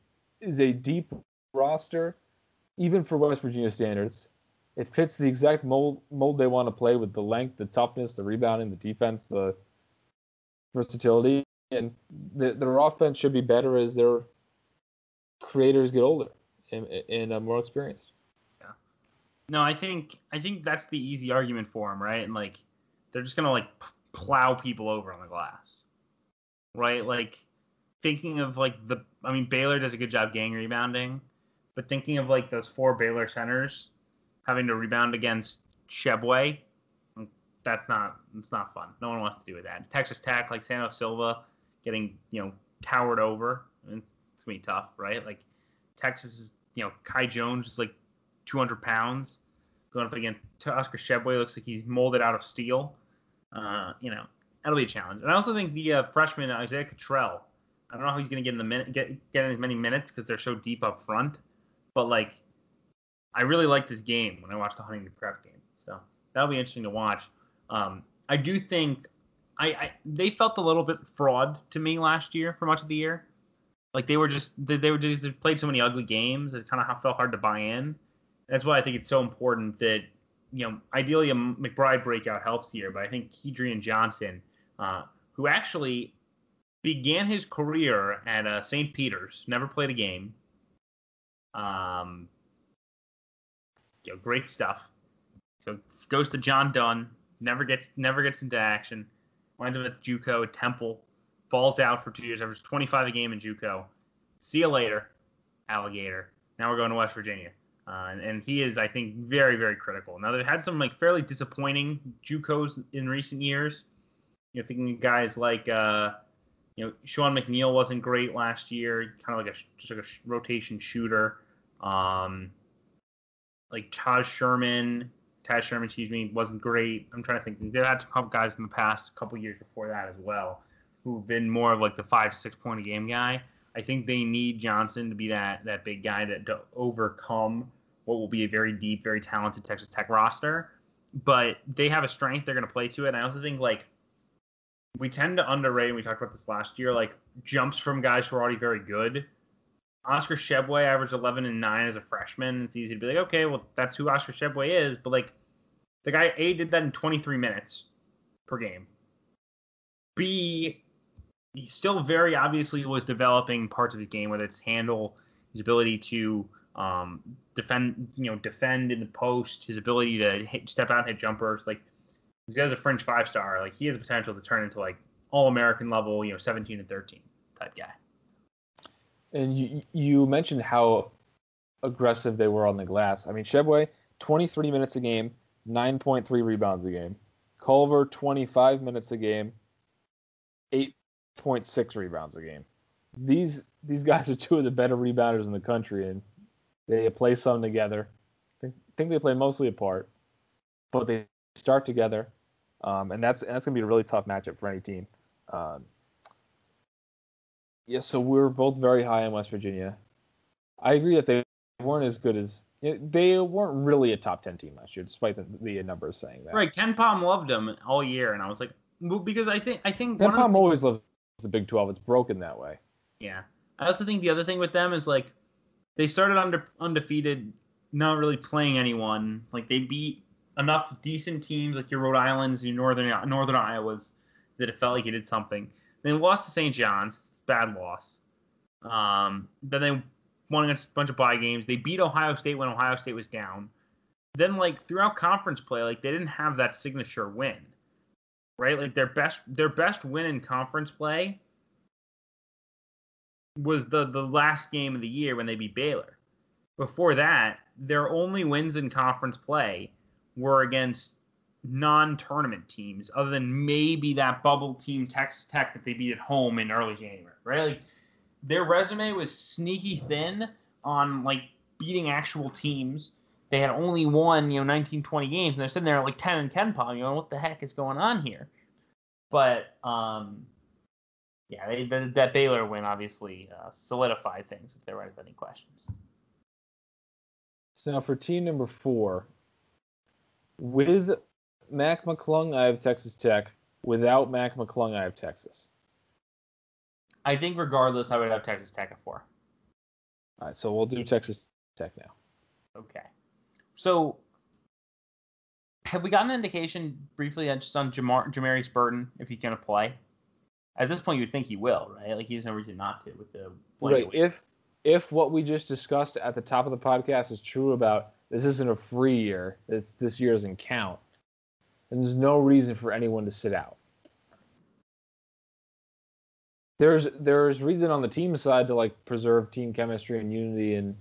is a deep roster, even for West Virginia standards. It fits the exact mold mold they want to play with the length, the toughness, the rebounding, the defense, the versatility, and the, their offense should be better as their creators get older and, and uh, more experienced. Yeah. No, I think I think that's the easy argument for them, right? And like they're just gonna like plow people over on the glass, right? Like thinking of like the, I mean Baylor does a good job gang rebounding, but thinking of like those four Baylor centers having to rebound against Tshiebwe, that's not it's not fun. No one wants to do with that. Texas Tech, like Santos Silva, getting you know towered over, and it's gonna be tough, right? Like Texas is you know Kai Jones is like 200 pounds going up against Oscar Tshiebwe. Looks like he's molded out of steel. Uh, you know, that'll be a challenge. And I also think the uh, freshman Isaiah Cottrell. I don't know how he's to get in the minute, get get in as many minutes because they're so deep up front. But like, I really liked this game when I watched the Huntington Prep game. So that'll be interesting to watch. Um, I do think I, I they felt a little bit fraud to me last year for much of the year. Like they were just they, they were just they played so many ugly games. It kind of felt hard to buy in. That's why I think it's so important that you know ideally a McBride breakout helps here, but I think Kedrian Johnson, uh, who actually began his career at uh, St. Peter's, never played a game. Um, you know, great stuff. So goes to John Dunn, never gets never gets into action, winds up at JUCO Temple, falls out for two years, averages 25 a game in JUCO. See you later, alligator. Now we're going to West Virginia. Uh, and, and he is, I think, very, very critical. Now they've had some like fairly disappointing JUCOs in recent years. You know, thinking guys like, uh, you know, Sean McNeil wasn't great last year, kind of like a just like a rotation shooter. Um, like Taj Sherman, Taj Sherman, excuse me, wasn't great. I'm trying to think. They've had some couple guys in the past, a couple years before that as well, who've been more of like the five six point a game guy. I think they need Johnson to be that that big guy that to overcome what will be a very deep, very talented Texas Tech roster. But they have a strength; they're going to play to it. And I also think like we tend to underrate. And we talked about this last year, like jumps from guys who are already very good. Oscar Tshiebwe averaged 11 and 9 as a freshman. It's easy to be like, okay, well, that's who Oscar Tshiebwe is. But, like, the guy, A, did that in 23 minutes per game. B, he still very obviously was developing parts of his game, whether it's handle, his ability to um, defend, you know, defend in the post, his ability to hit, step out and hit jumpers. Like, this guy's a fringe five star. Like, he has the potential to turn into, like, all American level, you know, 17 and 13 type guy. And you you mentioned how aggressive they were on the glass. I mean, Tshiebwe, 23 minutes a game, 9.3 rebounds a game. Culver, 25 minutes a game, 8.6 rebounds a game. These these guys are two of the better rebounders in the country, and they play some together. I think they play mostly apart, but they start together, um, and that's that's gonna be a really tough matchup for any team. Um, yeah, so we're both very high in West Virginia. I agree that they weren't as good as they weren't really a top ten team last year, despite the, the numbers saying that. Right, KenPom loved them all year, and I was like, because I think I think KenPom the, always loves the Big Twelve. It's broken that way. Yeah, I also think the other thing with them is like they started under undefeated, not really playing anyone. Like they beat enough decent teams like your Rhode Islands, your Northern Northern Iowas, that it felt like you did something. Then lost to St. John's. Bad loss. Um, then they won against a bunch of bye games. They beat Ohio State when Ohio State was down. Then like throughout conference play, like they didn't have that signature win. Right? Like their best their best win in conference play was the the last game of the year when they beat Baylor. Before that, their only wins in conference play were against non-tournament teams, other than maybe that bubble team Texas Tech that they beat at home in early January. Right? Like their resume was sneaky thin on like beating actual teams. They had only won, you know, 19, 20 games, and they're sitting there like 10 and 10 pong. You know, what the heck is going on here? But um, yeah, they, the, that Baylor win obviously uh, solidified things. If there was any questions. So now for team number four, with Mac McClung, I have Texas Tech. Without Mac McClung, I have Texas. I think regardless, I would have Texas Tech at four. All right, so we'll do Texas Tech now. Okay. So, have we gotten an indication briefly just on Jamar Jamarius Burton if he's going to play? At this point, you'd think he will, right? Like he has no reason not to with the right. If if what we just discussed at the top of the podcast is true about this isn't a free year, it's this year doesn't count, and there's no reason for anyone to sit out there's there's reason on the team side to like preserve team chemistry and unity and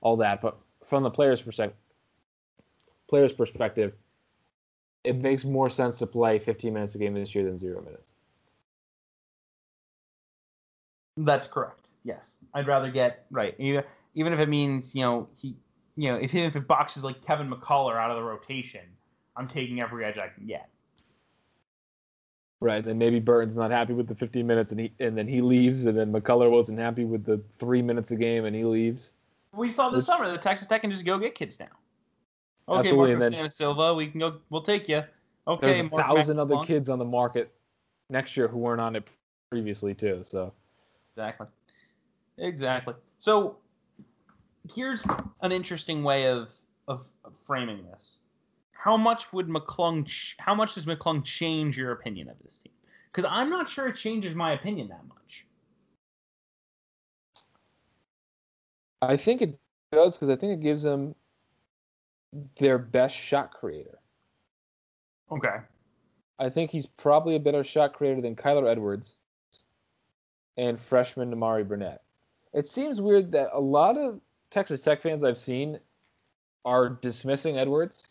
all that, but from the players' perspective, players' perspective, it makes more sense to play 15 minutes a game this year than zero minutes. That's correct. Yes, I'd rather get right. Even if it means you know he, you know, if even if it boxes like Kevin McCullar out of the rotation, I'm taking every edge I can get. Right, and maybe Burton's not happy with the 15 minutes, and he and then he leaves, and then McCullar wasn't happy with the three minutes a game, and he leaves. We saw this summer that Texas Tech can just go get kids now. Okay, Marco then, Santa Silva, we can go. We'll take you. Okay, there's a Mark thousand other kids on the market next year who weren't on it previously too. So exactly, exactly. So here's an interesting way of of, of framing this how much would McClung? Ch- how much does McClung change your opinion of this team? Because I'm not sure it changes my opinion that much. I think it does because I think it gives them their best shot creator. Okay. I think he's probably a better shot creator than Kyler Edwards and freshman Nimari Burnett. It seems weird that a lot of Texas Tech fans I've seen are dismissing Edwards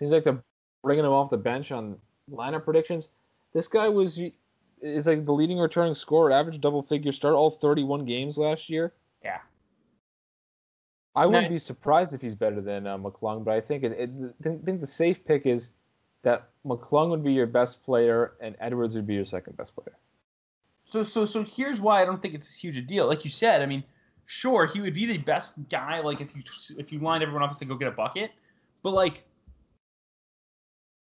Seems like they're bringing him off the bench on lineup predictions. This guy was is like the leading returning scorer, average double figure start all 31 games last year. Yeah. I wouldn't be surprised if he's better than uh, McClung, but I think it, it, I think the safe pick is that McClung would be your best player and Edwards would be your second best player. So so so here's why I don't think it's as huge a deal. Like you said, I mean, sure he would be the best guy. Like if you if you lined everyone up and said go get a bucket, but like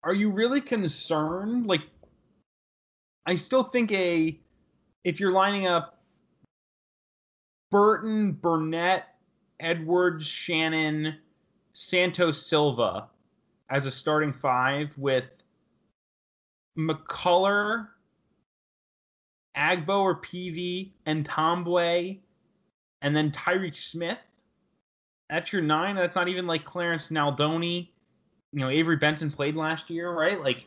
are you really concerned? Like, I still think a if you're lining up Burton, Burnett, Edwards, Shannon, Santos Silva as a starting five with McCullar, Agbo or Peavy, and Ntambwe, and then Tyreek Smith. That's your nine. That's not even like Clarence Nadolny you know Avery Benson played last year, right? Like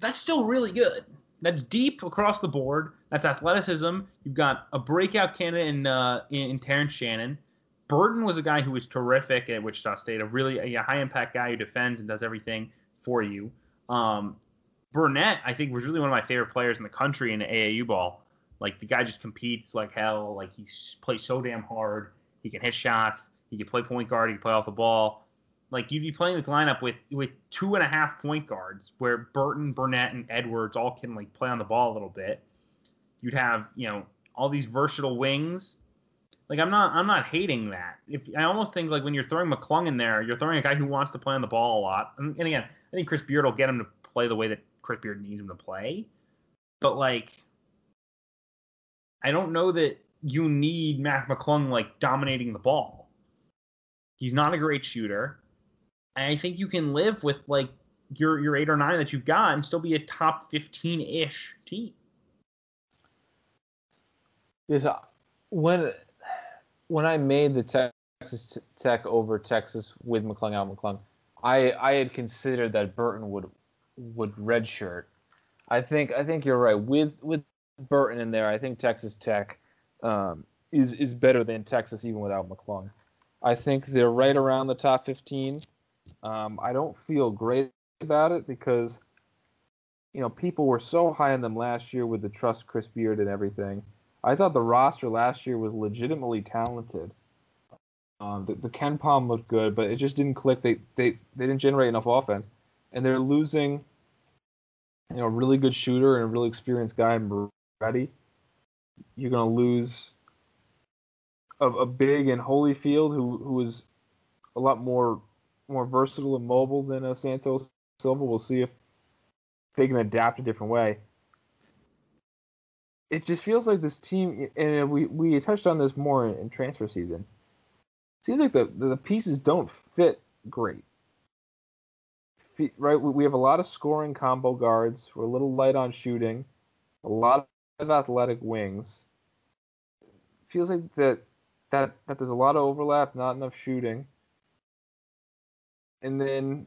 that's still really good. That's deep across the board. That's athleticism. You've got a breakout candidate in uh, in, in Terrence Shannon. Burton was a guy who was terrific at Wichita State, a really a high impact guy who defends and does everything for you. Um, Burnett, I think, was really one of my favorite players in the country in AAU ball. Like the guy just competes like hell. Like he plays so damn hard. He can hit shots. He can play point guard. He can play off the ball. Like you'd be playing this lineup with with two and a half point guards, where Burton, Burnett, and Edwards all can like play on the ball a little bit. You'd have you know all these versatile wings. Like I'm not I'm not hating that. If I almost think like when you're throwing McClung in there, you're throwing a guy who wants to play on the ball a lot. And, and again, I think Chris Beard will get him to play the way that Chris Beard needs him to play. But like, I don't know that you need Mac McClung like dominating the ball. He's not a great shooter. I think you can live with like your your eight or nine that you've got and still be a top fifteen ish team. Yes, uh, when when I made the Texas Tech over Texas with McClung out McClung, I I had considered that Burton would would redshirt. I think I think you're right with with Burton in there. I think Texas Tech um, is is better than Texas even without McClung. I think they're right around the top 15. Um, I don't feel great about it because you know people were so high on them last year with the trust Chris Beard and everything. I thought the roster last year was legitimately talented. Um, the, the KenPom looked good, but it just didn't click. They they they didn't generate enough offense, and they're losing. You know, a really good shooter and a really experienced guy, Moretti. You're gonna lose a, a big and Holyfield who who is a lot more more versatile and mobile than uh, Santos Silva. We'll see if they can adapt a different way. It just feels like this team, and we we touched on this more in, transfer season. Seems like the the pieces don't fit great. Right, we have a lot of scoring combo guards. We're a little light on shooting. A lot of athletic wings. Feels like that that that there's a lot of overlap, not enough shooting. And then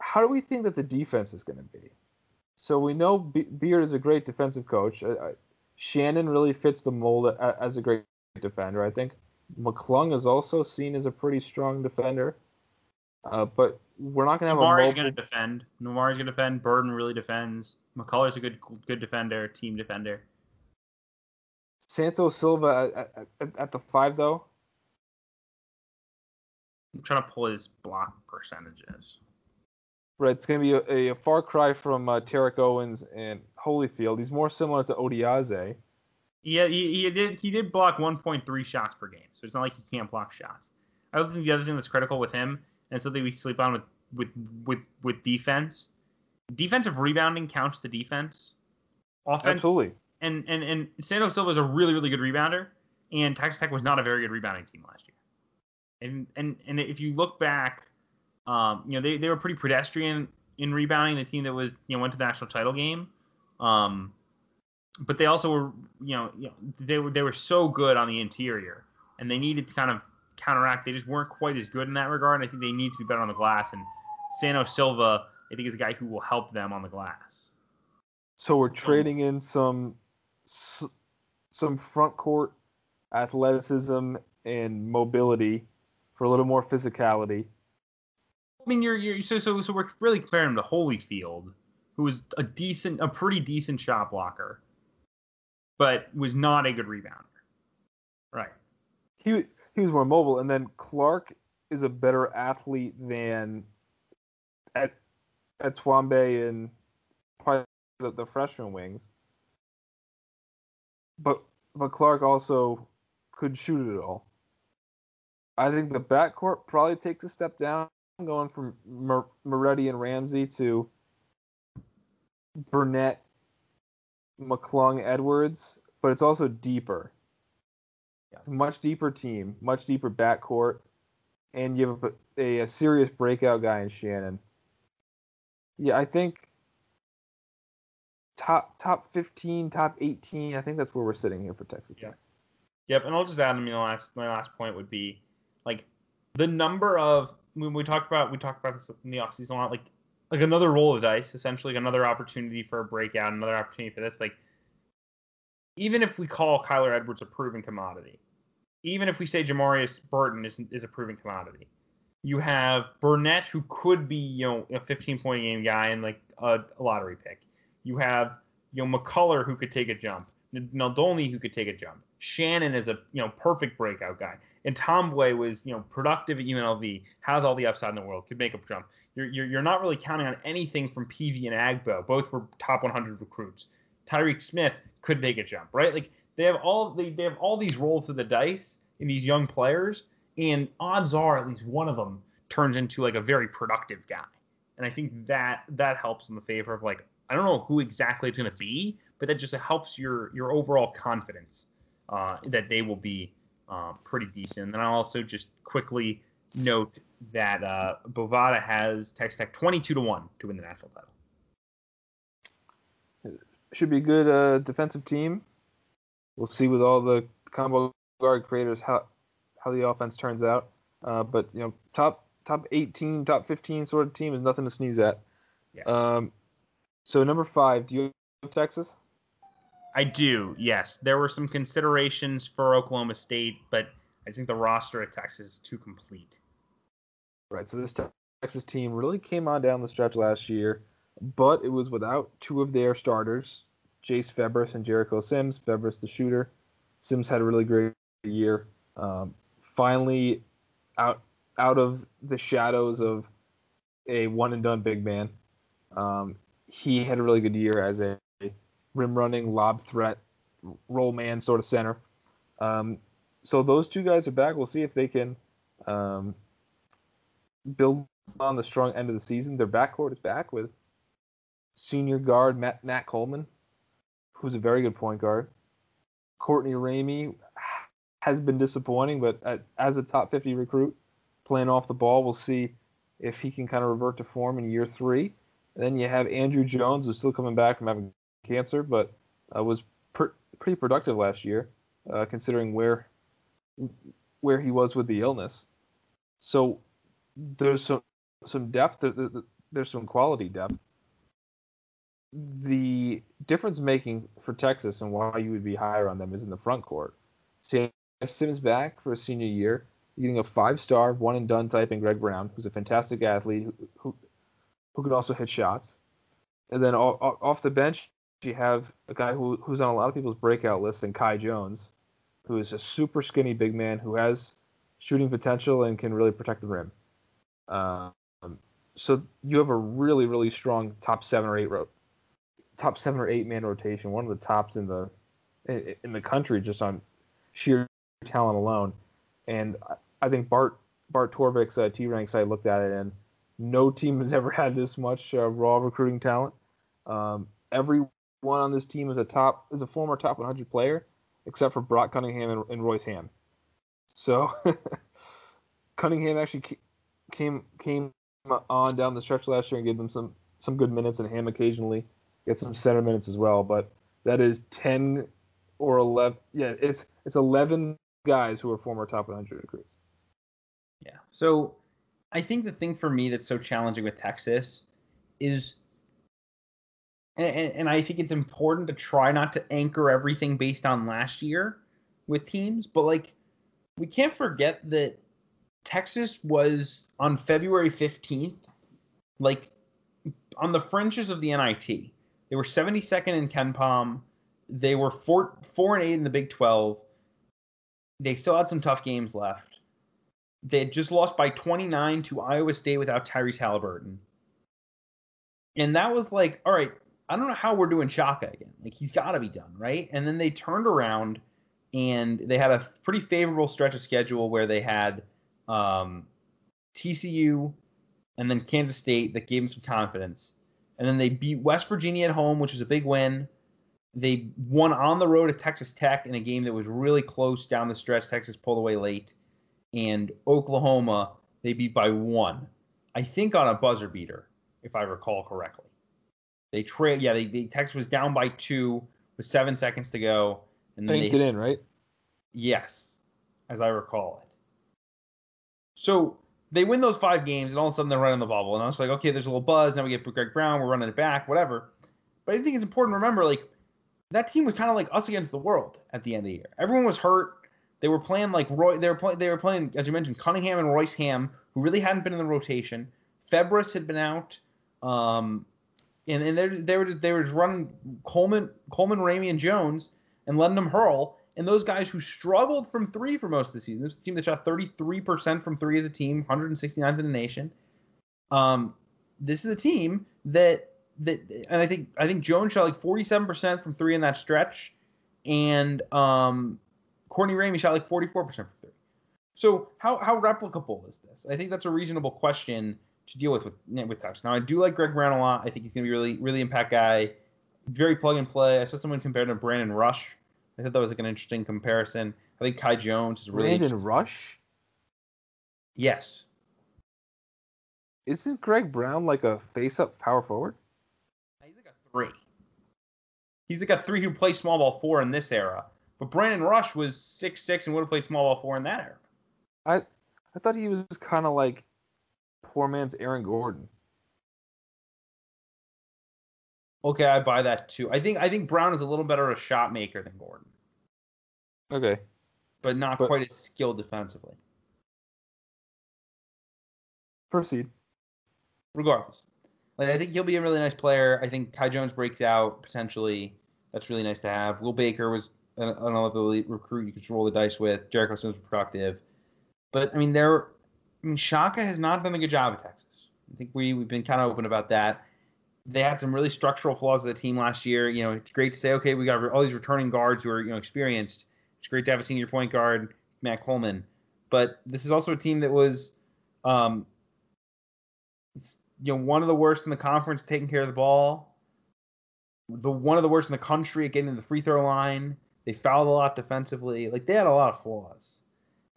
how do we think that the defense is going to be? So we know Be- Beard is a great defensive coach. Uh, uh Shannon really fits the mold as a great defender. I think McClung is also seen as a pretty strong defender. Uh, but we're not going to have a going to defend. Nimari's going to defend. Burton really defends. McCullar's a good good defender, team defender. Santos Silva at, at, at the five though. I'm trying to pull his block percentages. Right, it's going to be a, a, far cry from uh, Tariq Owens and Holyfield. He's more similar to Odiase. Yeah, he, he did he did block 1.3 shots per game, so it's not like he can't block shots. I think the other thing that's critical with him and something we sleep on with with with with defense, defensive rebounding counts to defense. Offense, Absolutely. And and and Santos Silva is a really really good rebounder, and Texas Tech was not a very good rebounding team last year. And and and if you look back, um, you know they, they were pretty pedestrian in rebounding. The team that was you know went to the national title game, um, but they also were you know you know they were they were so good on the interior, and they needed to kind of counteract. They just weren't quite as good in that regard. And I think they need to be better on the glass. And Santos Silva, I think, is a guy who will help them on the glass. So we're trading in some some front court athleticism and mobility for a little more physicality. I mean, you're, you're so so so we're really comparing him to Holyfield, who was a decent, a pretty decent shot blocker, but was not a good rebounder. Right. He he was more mobile, and then Clark is a better athlete than at at Ntambwe and probably the, the freshman wings. But but Clark also could shoot it all. I think the backcourt probably takes a step down, going from Moretti and Ramsey to Burnett, McClung, Edwards, but it's also deeper. Yeah. Much deeper team, much deeper backcourt, and you have a, a, a serious breakout guy in Shannon. Yeah, I think top top 15, top 18. I think that's where we're sitting here for Texas Tech. Yep, and I'll just add. I mean, last my last point would be like the number of when we talked about we talked about this in the offseason a lot. Like like another roll of dice, essentially like another opportunity for a breakout, another opportunity for this. Like, even if we call Kyler Edwards a proven commodity, even if we say Jamarius Burton is is a proven commodity, you have Burnett who could be you know a 15 point game guy and like a, a lottery pick. You have you know McCullar who could take a jump. Nadolny who could take a jump. Shannon is a you know perfect breakout guy. And Ntambwe was you know productive at UNLV, has all the upside in the world, could make a jump. You're, you're, you're not really counting on anything from Peavy and Agbo. Both were top 100 recruits. Tyreek Smith could make a jump, right? Like they have all they, they have all these rolls of the dice in these young players, and odds are at least one of them turns into like a very productive guy. And I think that that helps in the favor of like I don't know who exactly it's going to be, but that just helps your your overall confidence uh, that they will be uh, pretty decent. And then I'll also just quickly note that uh, Bovada has Texas Tech 22 to 1 to win the national title. Should be a good uh, defensive team. We'll see with all the combo guard creators how how the offense turns out. Uh, but you know, top top 18, top 15 sort of team is nothing to sneeze at. Yes. Um, so number five, do you have Texas? I do. Yes, there were some considerations for Oklahoma State, but I think the roster at Texas is too complete. Right. So this Texas team really came on down the stretch last year, but it was without two of their starters, Jace Febres and Jericho Sims. Febres the shooter. Sims had a really great year. Um, finally, out out of the shadows of a one and done big man. Um, he had a really good year as a rim running, lob threat, roll man sort of center. Um, so those two guys are back. We'll see if they can um, build on the strong end of the season. Their backcourt is back with senior guard Matt, Matt Coleman, who's a very good point guard. Courtney Ramey has been disappointing, but as a top 50 recruit, playing off the ball, we'll see if he can kind of revert to form in year three. And then you have Andrew Jones, who's still coming back from having cancer, but uh, was per- pretty productive last year, uh, considering where where he was with the illness. So there's some some depth. There's some quality depth. The difference making for Texas and why you would be higher on them is in the front court. You Sims back for a senior year. Getting a five star, one and done type in Greg Brown, who's a fantastic athlete who, who, who can also hit shots. And then off the bench, you have a guy who, who's on a lot of people's breakout list in Kai Jones, who is a super skinny big man who has shooting potential and can really protect the rim. Um, so you have a really, really strong top seven or eight ro- top seven or eight man rotation, one of the tops in the in, the country just on sheer talent alone. And I think Bart Bart Torvik's uh, T rank site looked at it, and no team has ever had this much uh, raw recruiting talent. Um, everyone on this team is a top is a former top 100 player, except for Brock Cunningham and, and Royce Hamm. So Cunningham actually came came on down the stretch last year and gave them some some good minutes, and Hamm occasionally get some center minutes as well. But that is 10 or 11. Yeah, it's it's 11 guys who are former top 100 recruits. Yeah. So I think the thing for me that's so challenging with Texas is, and, and I think it's important to try not to anchor everything based on last year with teams, but like we can't forget that Texas was on February 15th, like on the fringes of the NIT. They were 72nd in KenPom. They were four four and eight in the Big 12. They still had some tough games left. They had just lost by 29 to Iowa State without Tyrese Halliburton. And that was like, all right, I don't know how we're doing Shaka again. Like he's got to be done, right? And then they turned around and they had a pretty favorable stretch of schedule where they had um, TCU and then Kansas State that gave them some confidence. And then they beat West Virginia at home, which was a big win. They won on the road at Texas Tech in a game that was really close down the stretch. Texas pulled away late. And Oklahoma, they beat by one. I think on a buzzer beater, if I recall correctly. They trailed, yeah, they, they Texas was down by two with seven seconds to go. And then Banked they, it in, right? Yes, as I recall it. So they win those five games, and all of a sudden they're running the bubble, and I was like, okay, there's a little buzz. Now we get Greg Brown, we're running it back, whatever. But I think it's important to remember, like that team was kind of like us against the world at the end of the year. Everyone was hurt. They were playing like Roy. They were playing. They were playing, as you mentioned, Cunningham and Royce Hamm, who really hadn't been in the rotation. Febres had been out, um, and and they they were just, they were just running Coleman, Coleman, Ramey, and Jones, and letting them hurl. And those guys who struggled from three for most of the season. This was a team that shot 33% from three as a team, 169th in the nation. Um, this is a team that that, and I think I think Jones shot like 47% from three in that stretch, and um, Courtney Ramey shot like 44% from three. So how how replicable is this? I think that's a reasonable question to deal with with with Tufts. Now I do like Greg Brown a lot. I think he's gonna be really really impact guy, very plug and play. I saw someone compared to Brandon Rush. I thought that was like an interesting comparison. I think Kai Jones is really Brandon Rush. Yes. Isn't Greg Brown like a face-up power forward? He's like a three. He's like a three who plays small ball four in this era. But Brandon Rush was six six and would have played small ball four in that era. I I thought he was kind of like poor man's Aaron Gordon. Okay, I buy that too. I think I think Brown is a little better a shot maker than Gordon. Okay. But not but, quite as skilled defensively. Proceed. Regardless. Like, I think he'll be a really nice player. I think Kai Jones breaks out potentially. That's really nice to have. Will Baker was another elite recruit you could roll the dice with. Jericho Sims was productive. But I mean, there. I mean, Shaka has not done a good job at Texas. I think we we've been kind of open about that. They had some really structural flaws of the team last year. You know, it's great to say, okay, we got all these returning guards who are you know experienced. It's great to have a senior point guard, Matt Coleman. But this is also a team that was, um, it's you know, one of the worst in the conference taking care of the ball. The one of the worst in the country at getting to the free throw line. They fouled a lot defensively. Like they had a lot of flaws.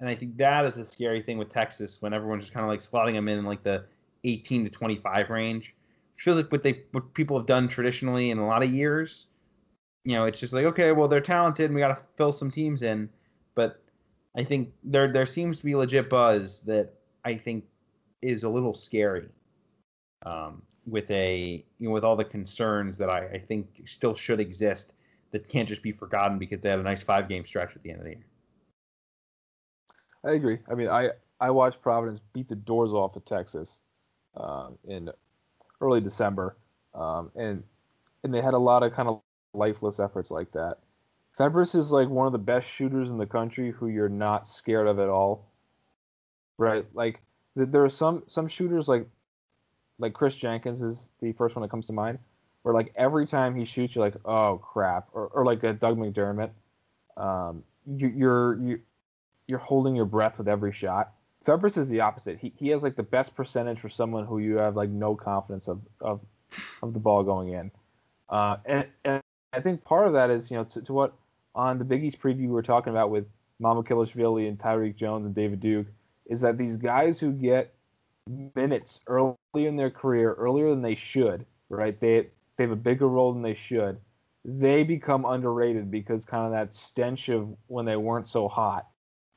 And I think that is the scary thing with Texas when everyone's just kind of like slotting them in, like the 18 to 25 range. Which feels like what they what people have done traditionally in a lot of years. You know, it's just like okay, well they're talented, and we got to fill some teams in. But I think there there seems to be legit buzz that I think is a little scary. Um, with a you know with all the concerns that I, I think still should exist that can't just be forgotten because they had a nice five game stretch at the end of the year. I agree. I mean, I I watched Providence beat the doors off of Texas um, in early December, um, and and they had a lot of kind of lifeless efforts like that. Febres is like one of the best shooters in the country who you're not scared of at all. Right? Like there are some some shooters like like Chris Jenkins is the first one that comes to mind, where like every time he shoots, you're like, oh crap, or, or like a Doug McDermott. Um, you, you're you you're holding your breath with every shot. Febres is the opposite. He, he has like the best percentage for someone who you have like no confidence of of, of the ball going in. Uh, and, and I think part of that is you know to, to what on the Big East preview we were talking about with Mama Mamukelashvili and Tyrique Jones and David Duke is that these guys who get minutes early in their career, earlier than they should, right? They they have a bigger role than they should. They become underrated because kind of that stench of when they weren't so hot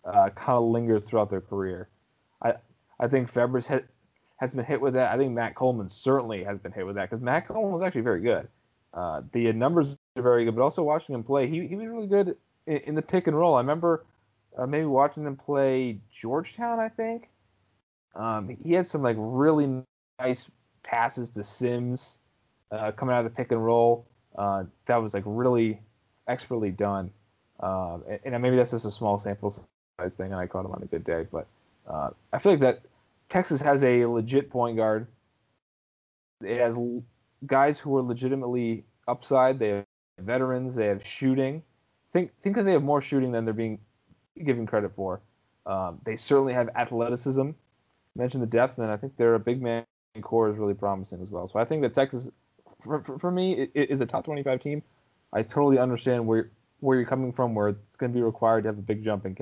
uh, kind of lingers throughout their career. I I think Febres hit, has been hit with that. I think Matt Coleman certainly has been hit with that because Matt Coleman was actually very good. Uh, the numbers are very good, but also watching him play, he, he was really good in, in the pick and roll. I remember uh, maybe watching them play Georgetown, I think. Um, he had some like really nice passes to Sims uh, coming out of the pick and roll. Uh, that was like really expertly done. Uh, and, and, maybe that's just a small sample thing, and I caught him on a good day. But uh, I feel like that Texas has a legit point guard. It has guys who are legitimately upside. They have veterans. They have shooting. Think think that they have more shooting than they're being given credit for. Um, they certainly have athleticism. Mention the depth, and I think they're a big man core is really promising as well. So I think that Texas, for, for, for me, it, it is a top 25 team. I totally understand where where you're coming from, where it's going to be required to have a big jump in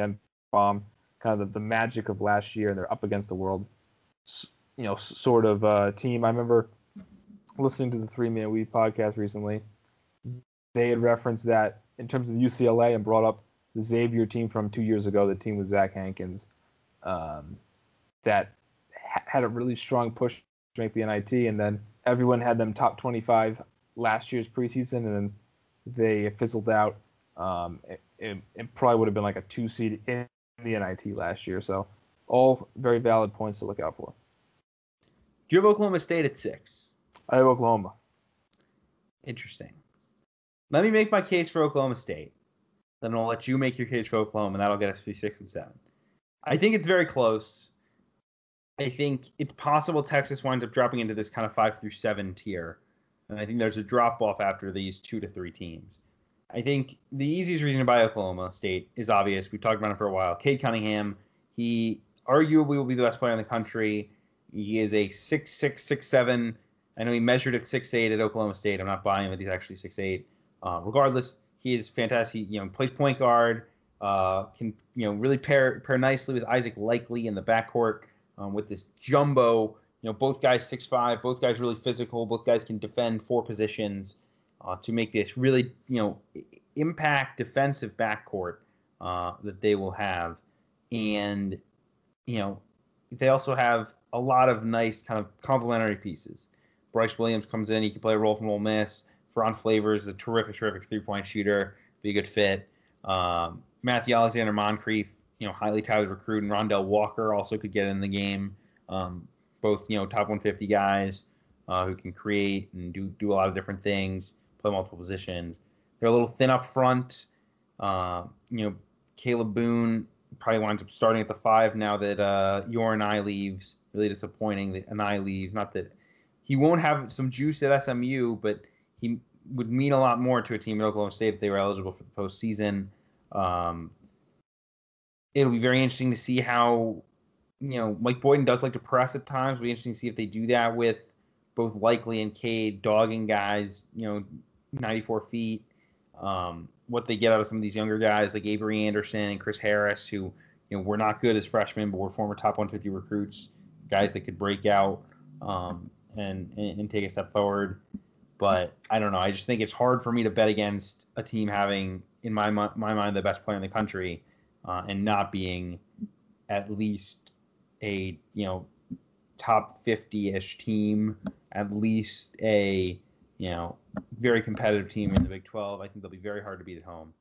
KenPom, kind of the, the magic of last year, and they're up against the world, you know, sort of uh, team. I remember listening to the Three Man Weave podcast recently. They had referenced that in terms of UCLA and brought up the Xavier team from two years ago, the team with Zach Hankins. Um, that ha- had a really strong push to make the NIT, and then everyone had them top 25 last year's preseason, and then they fizzled out. Um, it, it, it probably would have been like a two seed in the NIT last year. So all very valid points to look out for. Do you have Oklahoma State at six? I have Oklahoma. Interesting. Let me make my case for Oklahoma State. Then I'll let you make your case for Oklahoma, and that'll get us to six and seven. I think it's very close. I think it's possible Texas winds up dropping into this kind of five through seven tier. And I think there's a drop off after these two to three teams. I think the easiest reason to buy Oklahoma State is obvious. We've talked about it for a while. Cade Cunningham, he arguably will be the best player in the country. He is a six six six seven. I know he measured at six eight at Oklahoma State. I'm not buying that he's actually six eight. Uh, regardless, he is fantastic. You know, plays point guard. Uh, can you know really pair pair nicely with Isaac Likekele in the backcourt um, with this jumbo. You know, both guys six five. Both guys really physical. Both guys can defend four positions uh, to make this really you know impact defensive backcourt uh, that they will have, and you know they also have a lot of nice kind of complementary pieces. Bryce Williams comes in; he can play a role from Ole Miss. Ferron Flavors is a terrific, terrific three point shooter. Be a good fit. Um, Matthew Alexander Moncrieffe, you know, highly touted recruit, and Rondell Walker also could get in the game. Um, both, you know, top 150 guys uh, who can create and do do a lot of different things, play multiple positions. They're a little thin up front. Uh, you know, Kalib Boone probably winds up starting at the five now that uh, Yor Anei leaves. Really disappointing that Anei leaves. Not that he won't have some juice at SMU, but he would mean a lot more to a team at Oklahoma State if they were eligible for the postseason. Um, it'll be very interesting to see how, you know, Mike Boynton does like to press at times. It'll be interesting to see if they do that with both Likekele and Cade dogging guys, you know, 94 feet. Um, what they get out of some of these younger guys like Avery Anderson and Chris Harris, who, you know, were not good as freshmen, but were former top 150 recruits, guys that could break out um, and, and, and take a step forward. But I don't know. I just think it's hard for me to bet against a team having, in my my mind, the best player in the country, uh, and not being at least a you know top 50-ish team, at least a you know very competitive team in the Big 12. I think they'll be very hard to beat at home.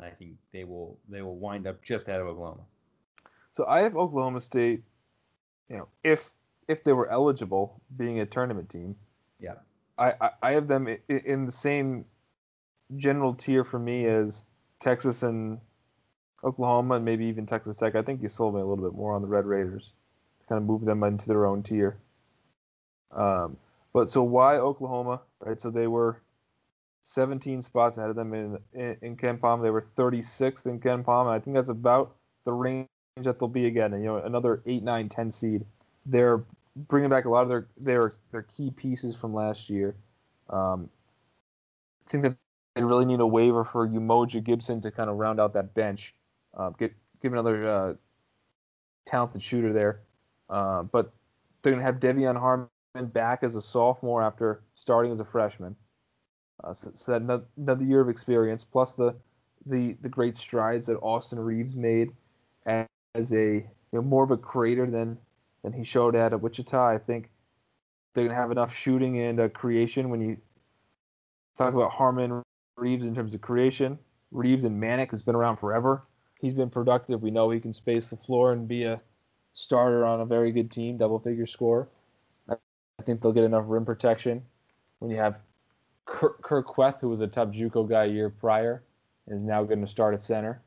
I think they will they will wind up just out of Oklahoma. So I have Oklahoma State. You know, if if they were eligible, being a tournament team. Yeah. I, I have them in the same general tier for me as Texas and Oklahoma, and maybe even Texas Tech. I think you sold me a little bit more on the Red Raiders, kind of move them into their own tier. Um, but so why Oklahoma? Right, so they were 17 spots ahead of them in in, in KenPom. They were 36th in KenPom, and I think that's about the range that they'll be again. And you know, another 8, 9, 10 seed. They're bringing back a lot of their their their key pieces from last year. Um, I think that they really need a waiver for Umoja Gibson to kind of round out that bench. Uh, get give another uh, talented shooter there. Uh, but they're gonna have De'Vion Harmon back as a sophomore after starting as a freshman. Uh, so, so another year of experience, plus the the the great strides that Austin Reaves made as a you know, more of a creator than than he showed at Wichita. I think they're gonna have enough shooting and uh, creation when you talk about Harmon Reaves in terms of creation. Reaves and Manek, who's been around forever, he's been productive. We know he can space the floor and be a starter on a very good team, double figure score. I think they'll get enough rim protection. When you have Kur Kuath, who was a top JUCO guy a year prior, is now going to start at center.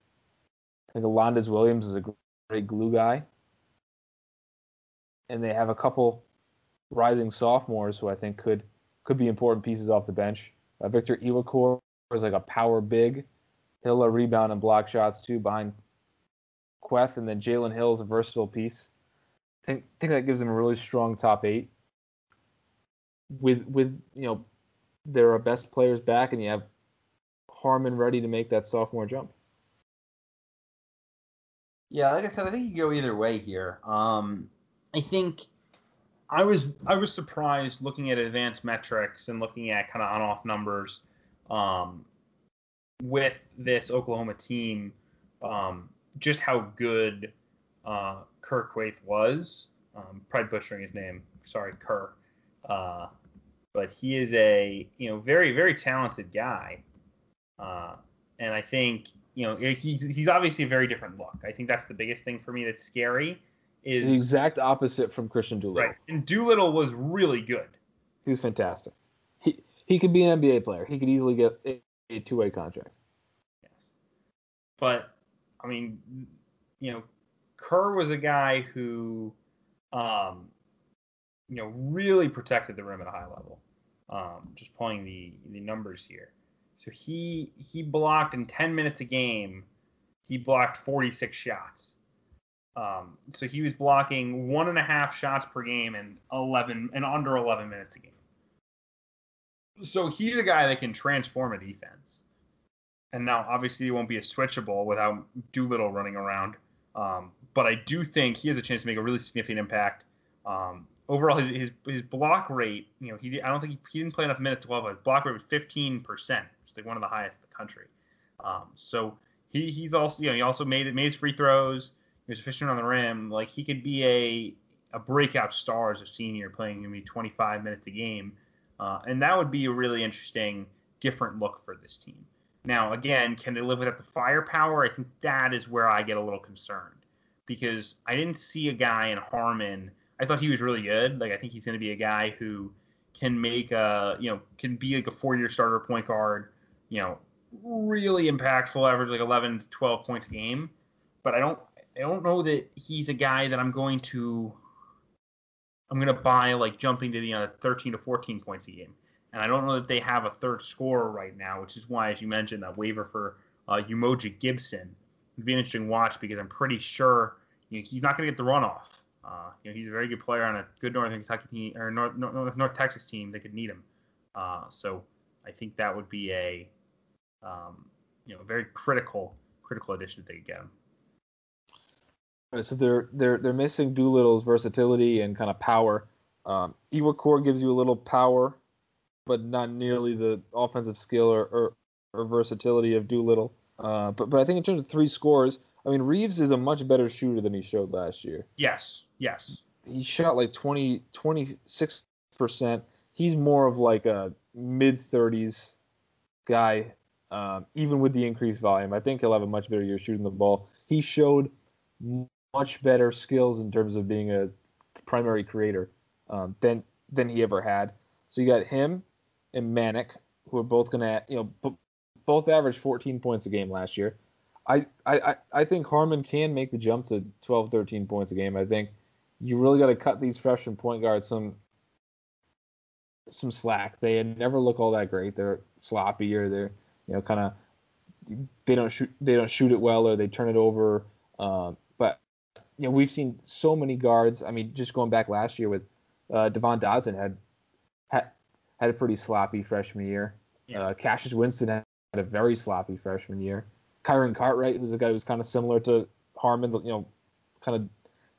I think Alondes Williams is a great glue guy and they have a couple rising sophomores who I think could could be important pieces off the bench. Uh, Victor Iwuakor is like a power big. He'll rebound and block shots too behind Kuath, and then Jalen Hill is a versatile piece. I think think that gives them a really strong top eight. With with you know there are best players back, and you have Harmon ready to make that sophomore jump. Yeah, like I said, I think you go either way here. Um, I think I was I was surprised looking at advanced metrics and looking at kind of on off numbers um, with this Oklahoma team, um, just how good uh, Kur Kuath was. Um, probably butchering his name. Sorry, Kur. Uh, but he is a you know very very talented guy, uh, and I think you know he's he's obviously a very different look. I think that's the biggest thing for me that's scary. Is the exact opposite from Kristian Doolittle. right, and Doolittle was really good. He was fantastic. He he could be an NBA player. He could easily get a, a two way contract. Yes. But I mean, you know, Kur was a guy who, um, you know, really protected the rim at a high level. Um, just pulling the the numbers here. So he he blocked in 10 minutes a game. He blocked 46 shots. Um, so he was blocking one and a half shots per game and 11 and under 11 minutes a game. So he's a guy that can transform a defense. And now, obviously, he won't be a switchable without Doolittle running around. Um, but I do think he has a chance to make a really significant impact. Um, overall, his, his, his block rate, you know, he I don't think he, he didn't play enough minutes to but his block rate was 15%, which is like one of the highest in the country. Um, so he, he's also, you know, he also made it, made his free throws. He was efficient on the rim. Like he could be a a breakout star as a senior, playing maybe 25 minutes a game, uh, and that would be a really interesting, different look for this team. Now, again, can they live without the firepower? I think that is where I get a little concerned because I didn't see a guy in Harmon. I thought he was really good. Like I think he's going to be a guy who can make a you know can be like a four-year starter point guard. You know, really impactful, average like 11, 12 points a game. But I don't I don't know that he's a guy that I'm going to I'm going to buy like jumping to the uh, 13 to 14 points a game. And I don't know that they have a third scorer right now, which is why, as you mentioned, that waiver for uh, Umoja Gibson would be an interesting watch because I'm pretty sure you know, he's not going to get the runoff. Uh, you know, he's a very good player on a good Northern Kentucky team or North, North, North Texas team that could need him. Uh, so I think that would be a um, you know very critical critical addition that they could get him. Right, so they're they're they're missing Doolittle's versatility and kind of power. Um, Iwuakor gives you a little power, but not nearly the offensive skill or, or, or versatility of Doolittle. Uh, but but I think in terms of three scores, I mean Reaves is a much better shooter than he showed last year. Yes, yes. He shot like 20 26 percent. He's more of like a mid thirties guy, um, even with the increased volume. I think he'll have a much better year shooting the ball. He showed much better skills in terms of being a primary creator um, than than he ever had. So you got him and Manek, who are both gonna, you know, b- both averaged 14 points a game last year. I, I, I think Harmon can make the jump to 12, 13 points a game. I think you really got to cut these freshman point guards some some slack. They never look all that great. They're sloppy or they're you know kind of they don't shoot they don't shoot it well or they turn it over. Um, but you know we've seen so many guards. I mean, just going back last year with uh, Devon Dotson had had had a pretty sloppy freshman year. Yeah. Uh, Cassius Winston had a very sloppy freshman year. Kyron Cartwright was a guy who was kind of similar to Harmon, you know, kind of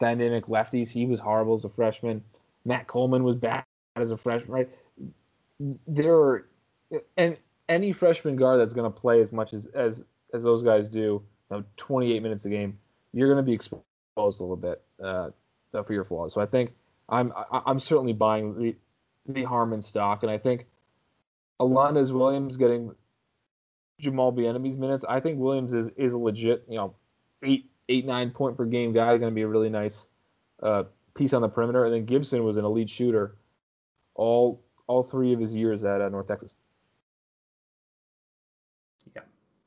dynamic lefties. He was horrible as a freshman. Matt Coleman was bad as a freshman, right? There are, and any freshman guard that's going to play as much as, as as those guys do, you know, 28 minutes a game, you're going to be exposed a little bit uh, for your flaws. So I think I'm I'm certainly buying the the Harmon stock, and I think Alondes Williams getting Jamal Bieniemy's minutes. I think Williams is is a legit, you know, eight eight nine point per game guy. Going to be a really nice uh, piece on the perimeter. And then Gibson was an elite shooter all all three of his years at uh, North Texas. Yeah,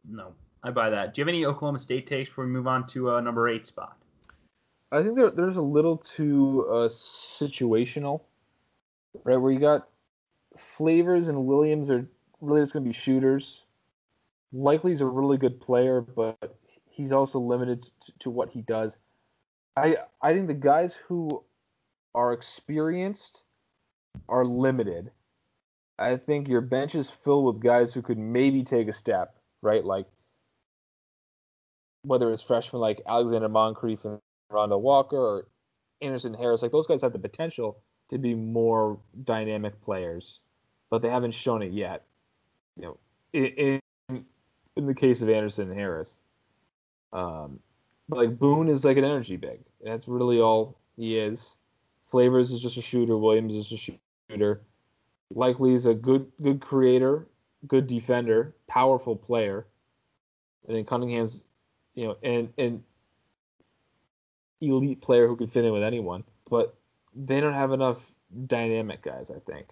no, I buy that. Do you have any Oklahoma State takes before we move on to uh, number eight spot? I think there, there's a little too uh, situational, right? Where you got Flavors and Williams are really just going to be shooters. Likekele's a really good player, but he's also limited to, to what he does. I I think the guys who are experienced are limited. I think your bench is filled with guys who could maybe take a step, right? Like whether it's freshmen like Alexander Moncrieffe and Rondo Walker or Anderson Harris, like those guys have the potential to be more dynamic players, but they haven't shown it yet. You know, in in, in the case of Anderson and Harris, um, but like Boone is like an energy big. That's really all he is. Flavors is just a shooter. Williams is a shooter. Likekele is a good good creator, good defender, powerful player. And then Cunningham's, you know, and and elite player who could fit in with anyone. But they don't have enough dynamic guys, I think.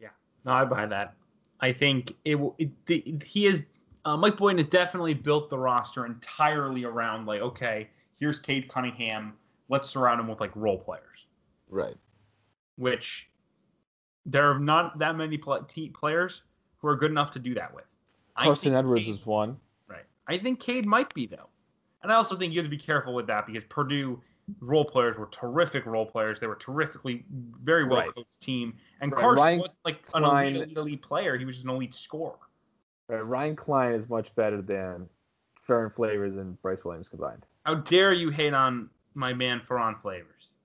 Yeah, no, I buy that. I think it will. It, it, he is. Uh, Mike Boynton has definitely built the roster entirely around like, okay, here's Cade Cunningham. Let's surround him with like role players. Right. Which there are not that many pl- players who are good enough to do that with. Carson Edwards Cade, is one. Right. I think Cade might be though, and I also think you have to be careful with that because Purdue role players were terrific role players. They were terrifically, very well right. coached team. And right. Carson Ryan wasn't like an Cline, elite, elite player. He was just an elite scorer. Right. Ryan Cline is much better than Ferron Flavors and Bryce Williams combined. How dare you hate on my man Ferron Flavors?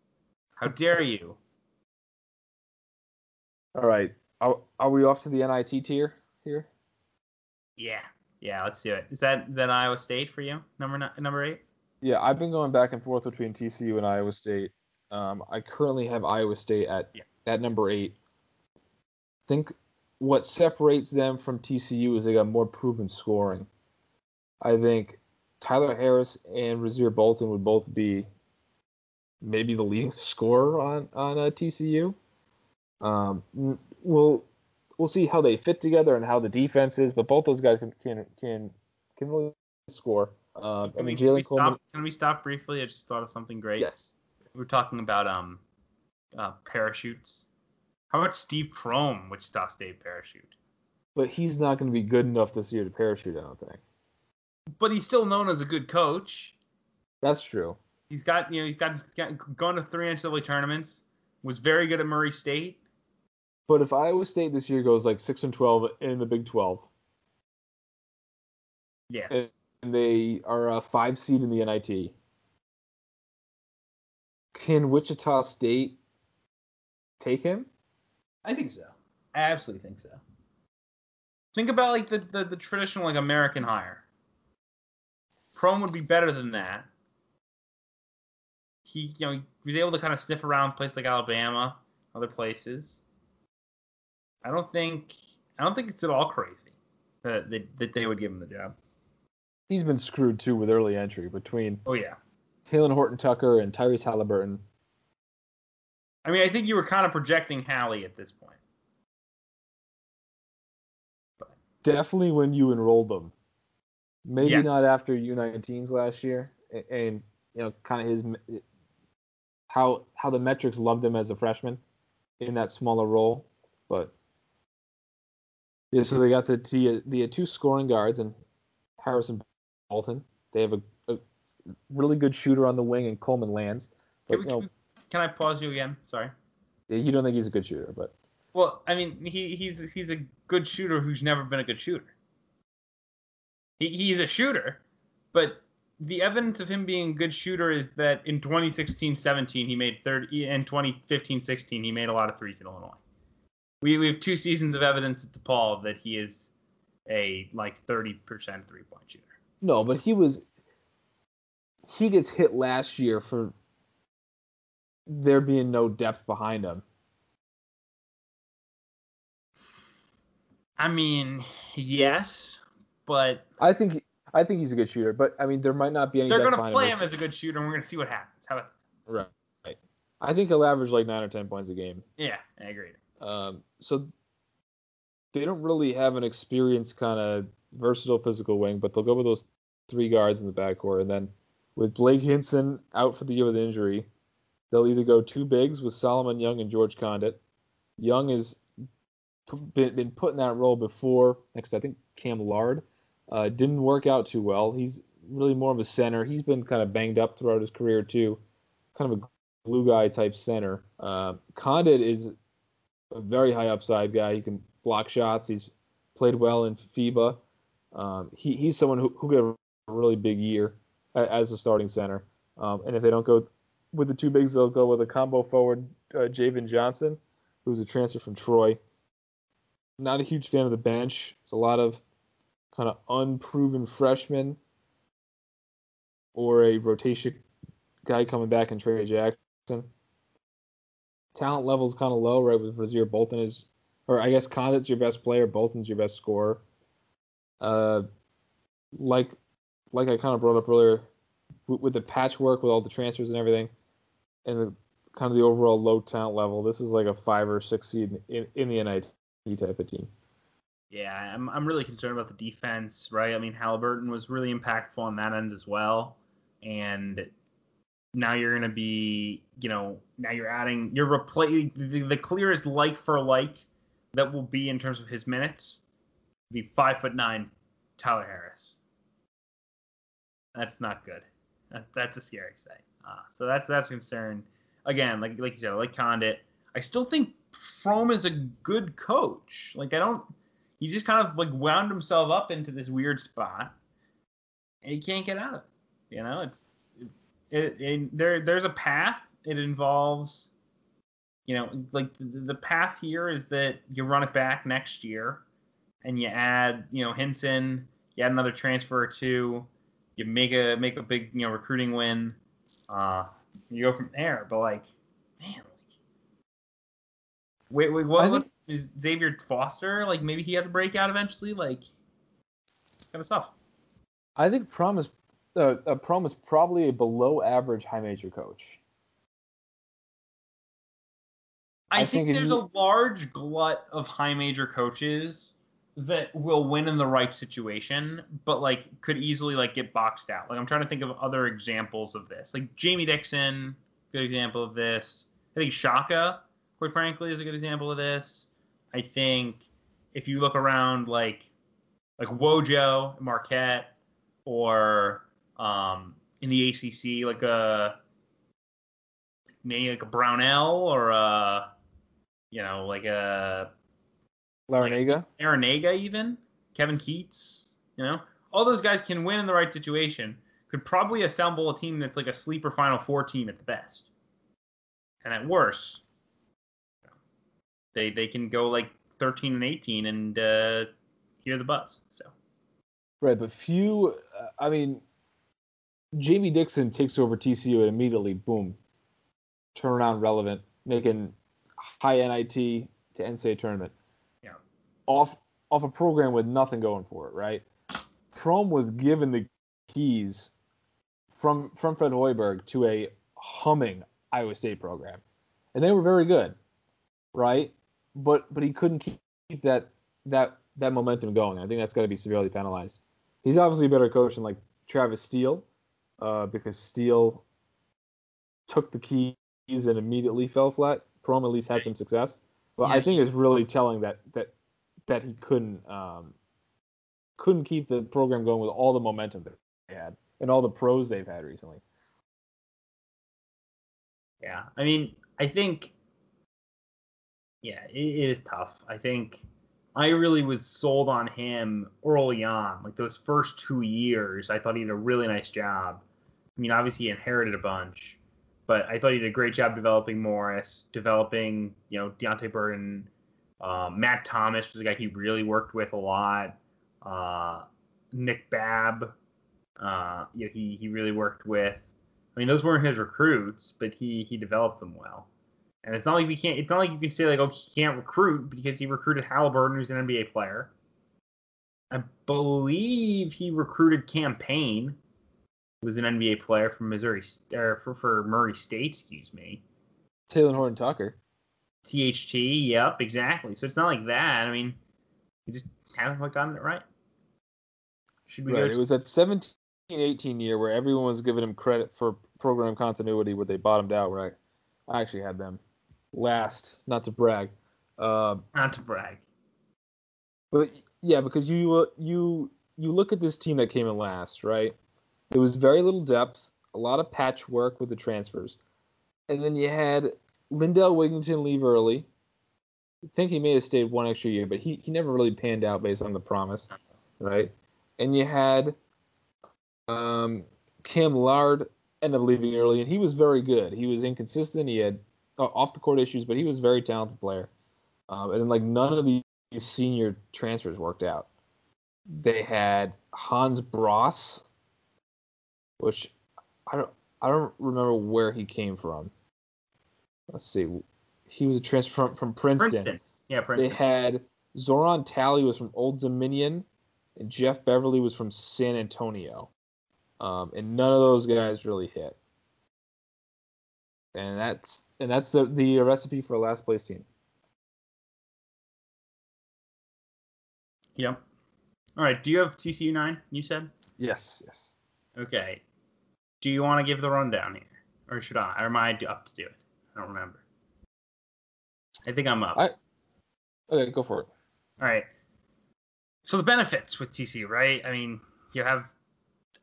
How dare you? All right. Are, are we off to the NIT tier here? Yeah. Yeah, let's do it. Is that that Iowa State for you? Number number eight? Yeah, I've been going back and forth between TCU and Iowa State. Um, I currently have Iowa State at yeah. at number eight. I think what separates them from TCU is they got more proven scoring. I think Tyler Harris and Rasir Bolton would both be maybe the leading scorer on on uh, TCU. Um, we'll we'll see how they fit together and how the defense is, but both those guys can can can, can really score. Can, we, can, we stop, can we stop briefly? I just thought of something great. Yes. We are talking about um, uh, parachutes. How about Steve Prohm, Wichita State parachute? But he's not going to be good enough this year to parachute, I don't think. But he's still known as a good coach. That's true. He's got, you know, he's got, got gone to three NCAA tournaments. Was very good at Murray State. But if Iowa State this year goes like six and twelve in the Big Twelve, yes, and they are a five seed in the NIT. Can Wichita State take him? I think so. I absolutely think so. Think about like the, the, the traditional like American hire. Prohm would be better than that. He you know he was able to kind of sniff around places like Alabama, other places. I don't think I don't think it's at all crazy that that, that they would give him the job he's been screwed too with early entry between oh yeah Talen Horton Tucker and Tyrese Halliburton. I mean, I think you were kind of projecting Hallie at this point. But. Definitely when you enrolled them. Maybe yes. not after U19s last year, and, and you know, kind of his how how the metrics loved him as a freshman in that smaller role, but yeah. So they got the the, the two scoring guards and Harrison Bolton. They have a, a really good shooter on the wing and Coleman Lands. But, can, we, you know, can I pause you again? Sorry. You don't think he's a good shooter, but. Well, I mean, he, he's he's a good shooter who's never been a good shooter. He, he's a shooter, but the evidence of him being a good shooter is that in 2016-17 he made 30 and 2015-16 he made a lot of threes in Illinois. We, we have two seasons of evidence at DePaul that he is a like 30% three point shooter. No, but he was he gets hit last year for there being no depth behind him. I mean, yes, but I think I think he's a good shooter. But I mean, there might not be any. They're going to play him as a good shooter, and we're going to see what happens. How about right? Right. I think he'll average like nine or ten points a game. Yeah, I agree. Um, so they don't really have an experienced kind of versatile physical wing, but they'll go with those three guards in the backcourt. And then with Blake Hinson out for the year with injury, they'll either go two bigs with Solomon Young and George Conditt. Young has been, been put in that role before. Next, I think Cam Lard uh, didn't work out too well. He's really more of a center. He's been kind of banged up throughout his career too, kind of a glue guy type center. Uh, Conditt is a very high upside guy. He can block shots. He's played well in FIBA. Um, he, he's someone who, who could have a really big year as a starting center. Um, and if they don't go with the two bigs, they'll go with a combo forward, uh, Javan Johnson, who's a transfer from Troy. Not a huge fan of the bench. It's a lot of kind of unproven freshmen. or a rotation guy coming back in Trey Jackson. Talent level is kind of low, right? With Rasir Bolton is, or I guess Conditt's your best player, Bolton's your best scorer. Uh, like, like I kind of brought up earlier, with, the patchwork with all the transfers and everything, and the kind of the overall low talent level, this is like a five or six seed in, in the NIT type of team. Yeah, I'm I'm really concerned about the defense, right? I mean, Halliburton was really impactful on that end as well, and now you're going to be, you know, now you're adding, you're replacing the, the clearest like for like that will be in terms of his minutes, be five foot nine, Tyler Harris. That's not good. That, that's a scary sight. Uh, so that's that's a concern. Again, like like you said, I like Conditt. I still think Prohm is a good coach. Like I don't he's just kind of like wound himself up into this weird spot, and he can't get out of it. You know, it's it, it, there. There's a path. It involves, you know, like the, the path here is that you run it back next year, and you add, you know, Henson, You add another transfer or two. You make a make a big, you know, recruiting win. Uh, you go from there. But like, man, like, wait, wait, what? Think, is Xavier Foster like maybe he has a breakout eventually? Like kind of stuff. I think Prohm is uh, uh, Prohm is probably a below average high major coach. I, I think, think there's he... a large glut of high major coaches that will win in the right situation, but like could easily like get boxed out. Like I'm trying to think of other examples of this. Like Jamie Dixon, good example of this. I think Shaka, quite frankly, is a good example of this. I think if you look around like like Wojo, Marquette, or um, in the ACC, like a maybe like a Brownell or a you know like a Larrañaga, like Larrañaga even Kevin Keatts. You know, all those guys can win in the right situation. Could probably assemble a team that's like a sleeper Final Four team at the best, and at worst, they they can go like 13 and 18 and uh, hear the buzz. So. Right, but few. Uh, I mean, Jamie Dixon takes over TCU and immediately, boom, turn turnaround relevant, making high NIT to NCAA tournament. Off off a program with nothing going for it, right? Prohm was given the keys from from Fred Hoiberg to a humming Iowa State program, and they were very good, right? but but he couldn't keep that that that momentum going. I think that's got to be severely penalized. He's obviously a better coach than like Travis Steele, uh, because Steele took the keys and immediately fell flat. Prohm at least had some success, but yeah, I think it's really telling that that that he couldn't um, couldn't keep the program going with all the momentum that they had and all the pros they've had recently. Yeah, I mean, I think yeah, it, it is tough. I think I really was sold on him early on. Like those first two years, I thought he did a really nice job. I mean, obviously he inherited a bunch, but I thought he did a great job developing Morris, developing, you know, Deonte Burton. Um, Matt Thomas was a guy he really worked with a lot. Uh, Nick Babb, uh, you know, he, he really worked with. I mean, those weren't his recruits, but he, he developed them well. And it's not like we can't. It's not like you can say like, oh, he can't recruit because he recruited Halliburton, who's an NBA player. I believe he recruited Cam Payne, who was an NBA player from Missouri or for, for Murray State, excuse me. Talen Horton Tucker. THT, yep, exactly. So it's not like that. I mean, he just hasn't gotten it right. Should we right. It was that 17 18 year where everyone was giving him credit for program continuity where they bottomed out, right? I actually had them last. Not to brag. Uh, not to brag. But yeah, because you uh, you you look at this team that came in last, right? It was very little depth, a lot of patchwork with the transfers, and then you had Lindell Wigginton leave early. I think he may have stayed one extra year, but he, he never really panned out based on the promise, right? And you had um, Cam Lard end up leaving early, and he was very good. He was inconsistent. He had uh, off the court issues, but he was a very talented player. Um, and like none of these senior transfers worked out. They had Hans Brase, which I don't I don't remember where he came from. Let's see. He was a transfer from, from Princeton. Princeton. Yeah, Princeton. They had Zoran Talley was from Old Dominion, and Jeff Beverly was from San Antonio. Um, and none of those guys really hit. And that's and that's the the recipe for a last place team. Yep. All right. Do you have TCU nine? You said. Yes, yes. Okay. Do you want to give the rundown here, or should I? Or am I up to do it? I don't remember. I think I'm up. I- Okay, go for it. All right. So the benefits with TC, right? I mean, you have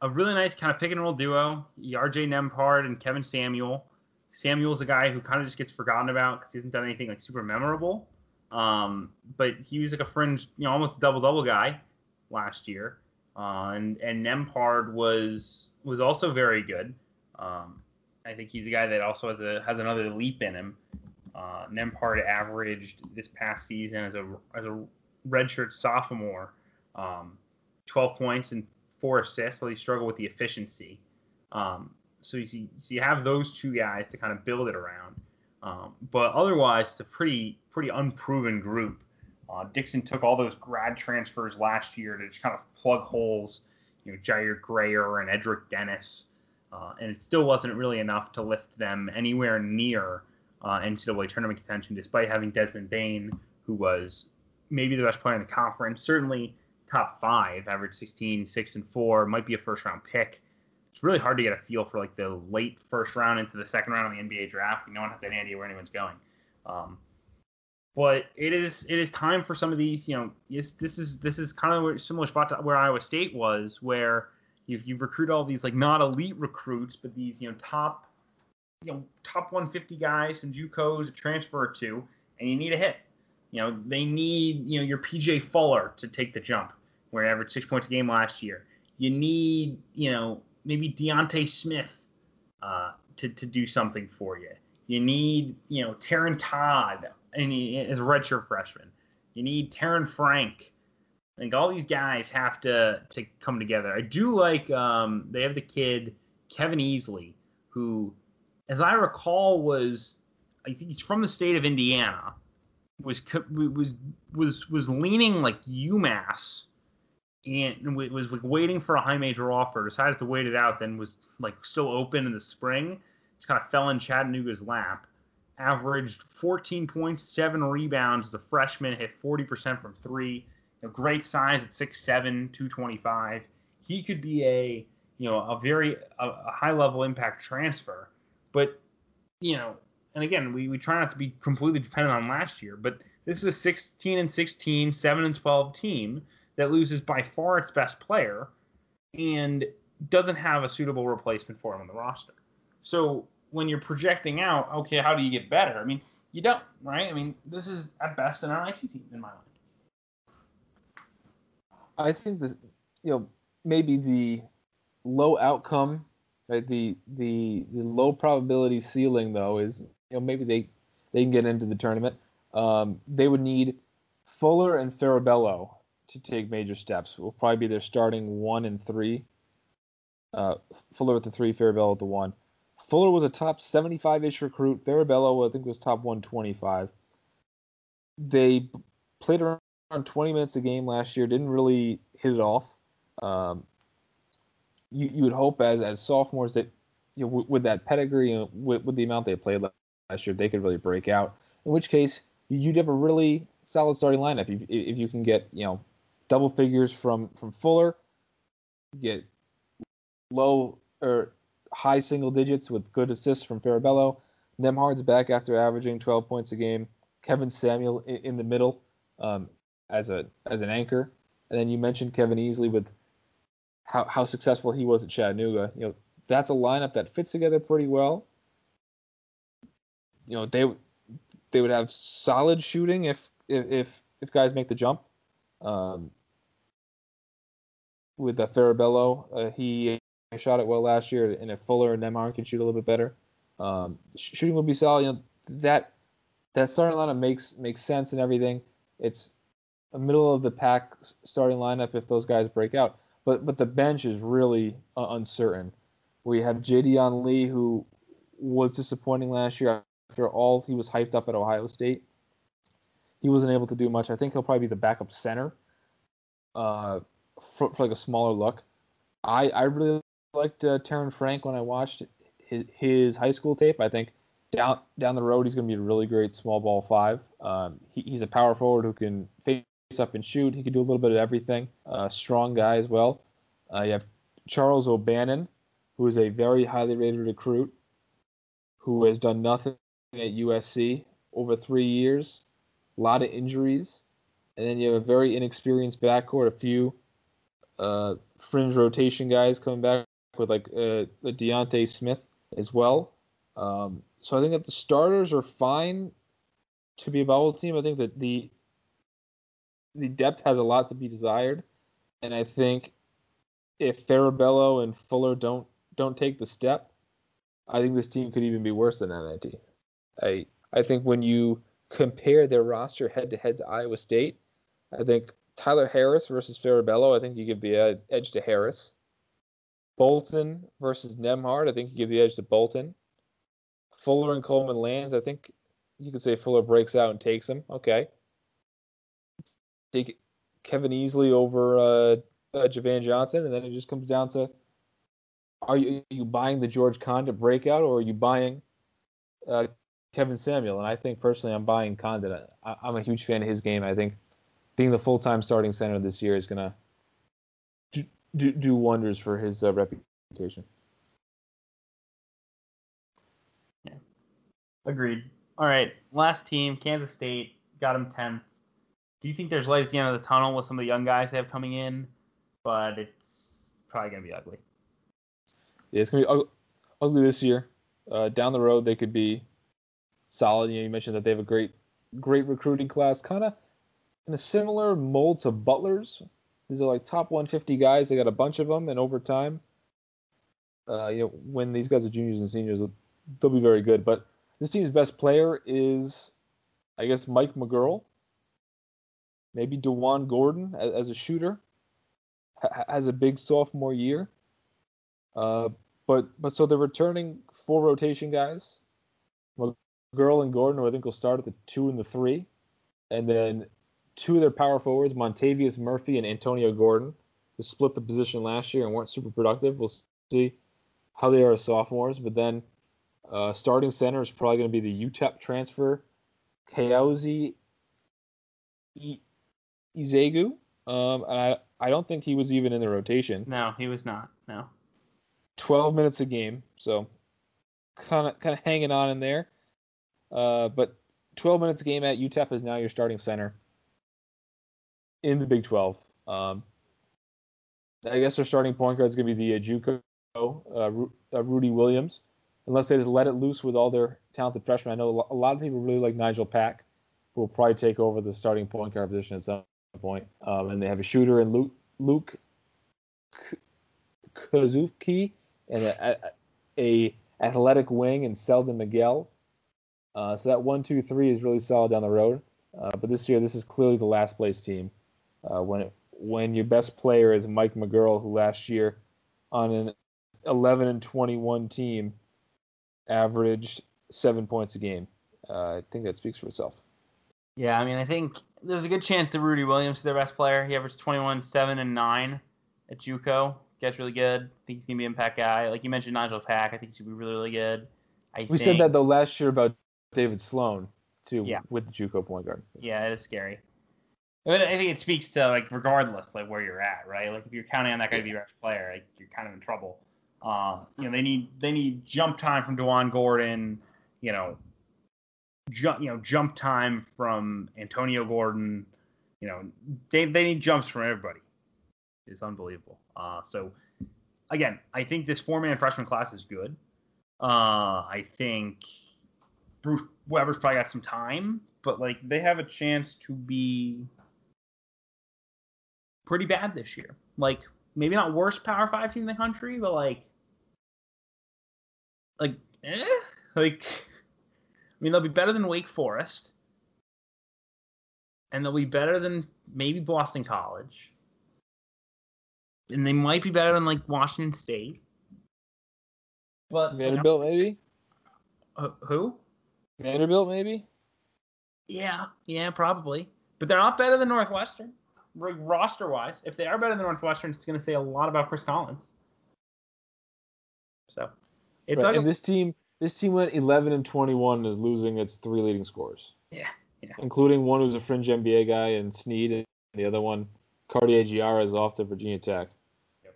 a really nice kind of pick and roll duo, RJ Nembhard and Kevin Samuel. Samuel's a guy who kind of just gets forgotten about because he hasn't done anything like super memorable. Um, but he was like a fringe, you know, almost double double guy last year. Uh, and and Nembhard was was also very good. Um, I think he's a guy that also has a has another leap in him. Uh, Nembhard averaged this past season as a as a redshirt sophomore, um, 12 points and four assists. So he struggled with the efficiency. Um, so you see, so you have those two guys to kind of build it around. Um, but otherwise, it's a pretty pretty unproven group. Uh, Dixon took all those grad transfers last year to just kind of plug holes. You know, Jaire Grayer and Edric Dennis, uh, and it still wasn't really enough to lift them anywhere near uh, NCAA tournament contention, despite having Desmond Bane, who was maybe the best player in the conference, certainly top five, average 16, 6 and 4, might be a first round pick. It's really hard to get a feel for like the late first round into the second round of the NBA draft. No one has any idea where anyone's going. Um, but it is it is time for some of these. You know, this is this is kind of a similar spot to where Iowa State was, where you you recruit all these like not elite recruits, but these you know top you know top 150 guys, some JUCOs, a transfer two, and you need a hit. You know, they need you know your PJ Fuller to take the jump, where he averaged six points a game last year. You need you know maybe Diante Smith uh, to to do something for you. You need you know Taryn Todd and he is a redshirt freshman. You need Terren Frank. I think all these guys have to to come together. I do like um, they have the kid Kevin Easley, who, as I recall, was I think he's from the state of Indiana. Was was was was leaning like UMass, and wa- was like waiting for a high major offer. Decided to wait it out. Then was like still open in the spring. Just kind of fell in Chattanooga's lap averaged 14 points, seven rebounds as a freshman, hit 40% from three. Know, great size at 6'7", 225. He could be a you know a very a, a high level impact transfer, but you know, and again, we, we try not to be completely dependent on last year, but this is a 16 and 16, 7 and 12 team that loses by far its best player and doesn't have a suitable replacement for him on the roster. So when you're projecting out, okay, how do you get better? I mean, you don't, right? I mean, this is at best an NIT team in my mind. I think this, you know, maybe the low outcome, right? The the the low probability ceiling though is, you know, maybe they they can get into the tournament. Um, they would need Fuller and Farabello to take major steps. Will probably be their starting one and three. Uh, Fuller with the three, Farabello with the one. Fuller was a top 75-ish recruit. Farabello, I think, was top 125. They played around 20 minutes a game last year. Didn't really hit it off. Um, you, you would hope as as sophomores that you know, with, with that pedigree and with, with the amount they played last year, they could really break out. In which case, you'd have a really solid starting lineup if, if you can get you know double figures from from Fuller, get low or high single digits with good assists from Farabello. Nembhard's back after averaging 12 points a game. Kevin Samuel in, in the middle um, as a as an anchor, and then you mentioned Kevin Easley with how how successful he was at Chattanooga. You know that's a lineup that fits together pretty well. You know they they would have solid shooting if if if, if guys make the jump. Um, with the Farabello, uh, he shot it well last year, and if Fuller and Nembhard can shoot a little bit better, um, sh- shooting would be solid. You know that that starting lineup makes makes sense and everything. It's a middle of the pack starting lineup if those guys break out, but but the bench is really uh, uncertain. We have have Jaedon LeDee, who was disappointing last year after all he was hyped up at Ohio State. He wasn't able to do much. I think he'll probably be the backup center uh, for, for like a smaller look. I, I really liked uh, Frank when I watched his, his high school tape. I think down down the road he's going to be a really great small ball five. Um, he, he's a power forward who can face up and shoot. He can do a little bit of everything. Uh, strong guy as well. Uh, you have Charles O'Bannon, who is a very highly rated recruit, who has done nothing at USC over three years. A lot of injuries, and then you have a very inexperienced backcourt. A few uh, fringe rotation guys coming back with like uh, Diante Smith as well. Um, so I think that the starters are fine to be a bubble team. I think that the the depth has a lot to be desired, and I think if Farabello and Fuller don't don't take the step, I think this team could even be worse than NIT. I I think when you compare their roster head to head to Iowa State, I think Tyler Harris versus Farabello, I think you give the edge to Harris. Bolton versus Nembhard, I think you give the edge to Bolton. Fuller and Coleman-Lands, I think you could say Fuller breaks out and takes him. Okay. Take Kevin Easley over uh, uh, Javan Johnson, and then it just comes down to are you, are you buying the George Conditt breakout or are you buying uh, Kevin Samuel? And I think personally, I'm buying Conditt. I, am a huge fan of his game. I think being the full time starting center this year is going to do, do, do, wonders for his uh, reputation. Yeah. Agreed. All right. Last team, Kansas State, got him 10th. Do you think there's light at the end of the tunnel with some of the young guys they have coming in? But it's probably going to be ugly. Yeah, it's going to be ugly this year. Uh, down the road, they could be solid. You know, you mentioned that they have a great, great recruiting class. Kind of in a similar mold to Butler's. These are like top 150 guys. They got a bunch of them, and over time, uh, you know, when these guys are juniors and seniors, they'll be very good. But this team's best player is, I guess, Mike McGuirl. Maybe DaJuan Gordon as, as a shooter ha- has a big sophomore year. Uh, but but so they're returning four rotation guys. McGuirl and Gordon, who I think will start at the two and the three, and then two of their power forwards, Montavious Murphy and Antonio Gordon, who split the position last year and weren't super productive. We'll see how they are as sophomores. But then uh, starting center is probably going to be the UTEP transfer, Kaosi Ezeagu. Um, I I don't think he was even in the rotation. No, he was not. No. 12 minutes a game, so kind of kind of hanging on in there. Uh, but 12 minutes a game at UTEP is now your starting center in the Big 12. Um, I guess their starting point guard is going to be the uh, JUCO uh, Ru- uh, Rudi Williams, unless they just let it loose with all their talented freshmen. I know a lot of people really like Nigel Pack, who will probably take over the starting point guard position at some point. Um, and they have a shooter in Luke Luke Kasubke and a, a, a athletic wing and Selton Miguel. Uh, so that one, two, three is really solid down the road. Uh, but this year, this is clearly the last place team uh, when it, when your best player is Mike McGuirl, who last year on an 11 and 21 team averaged seven points a game. Uh, I think that speaks for itself. Yeah, I mean, I think there's a good chance that Rudi Williams is their best player. He averaged 21, 7, and 9 at JUCO. Gets really good. I think he's gonna be an impact guy. Like you mentioned, Nigel Pack. I think he should be really, really good. I we think, said that though last year about David Sloan too, Yeah. with the JUCO point guard. Yeah, it is scary. But I think it speaks to like regardless like where you're at, right? Like if you're counting on that guy to be your best player, like, you're kind of in trouble. Uh, you know, they need they need jump time from DaJuan Gordon. You know, jump you know jump time from Antonio Gordon. You know, they they need jumps from everybody. It's unbelievable. Uh, so again, I think this four man freshman class is good. Uh, I think Bruce Weber's probably got some time, but like they have a chance to be pretty bad this year. Like maybe not worst Power Five team in the country, but like, like, eh? like, mean, they'll be better than Wake Forest, and they'll be better than maybe Boston College, and they might be better than like Washington State. But Vanderbilt, maybe. Uh, who? Vanderbilt, maybe. Yeah, yeah, probably. But they're not better than Northwestern, roster wise. If they are better than Northwestern, it's going to say a lot about Chris Collins. So, it's Right, like and this team, this team went 11 and 21 and is losing its three leading scorers, yeah, yeah. including one who's a fringe NBA guy and Sneed, and the other one, Cartier Diarra, is off to Virginia Tech. Yep.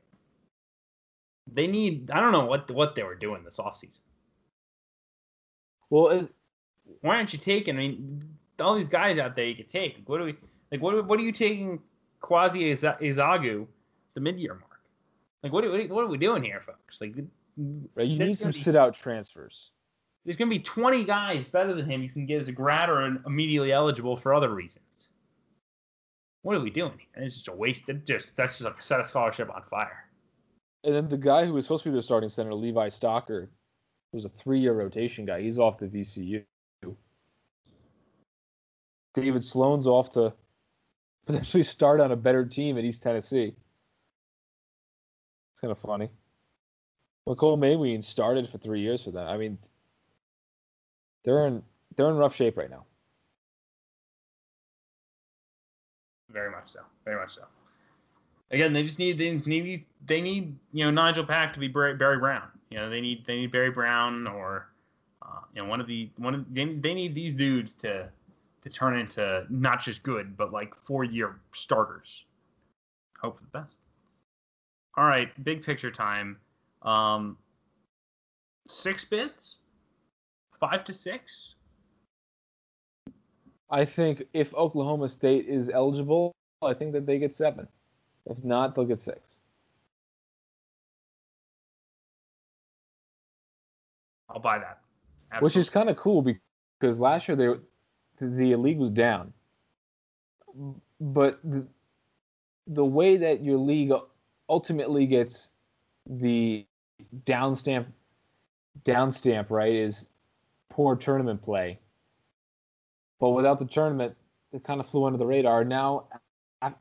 They need. I don't know what what they were doing this offseason. Well, it, Why aren't you taking? I mean, all these guys out there you could take. What are we like? What what are you taking? Kaosi Ezeagu, the mid year mark. Like what are, what are- what are we doing here, folks? Like right, you there's need some be- sit out transfers. there's going to be 20 guys better than him you can get as a grad or an immediately eligible for other reasons. What are we doing? And it's just a waste. It just that's just a set of scholarship on fire. And then the guy who was supposed to be their starting center, Levi Stockard, who's a three year rotation guy, he's off to VCU. David Sloan's off to potentially start on a better team at East Tennessee. It's kind of funny. Makol Mawien started for three years for them. I mean, they're in they're in rough shape right now. Very much so. Very much so. Again, they just need they need they need you know Nigel Pack to be Barry, Barry Brown. You know they need they need Barry Brown or uh, you know one of the one of they, they need these dudes to to turn into not just good but like four year starters. Hope for the best. All right, big picture time. Um, six bids, five to six. I think if Oklahoma State is eligible, I think that they get seven. If not, they'll get six. I'll buy that. which is kind of cool because last year they were- the league was down, but the, the way that your league ultimately gets the down stamp down stamp right is poor tournament play. But without the tournament, it kind of flew under the radar. Now,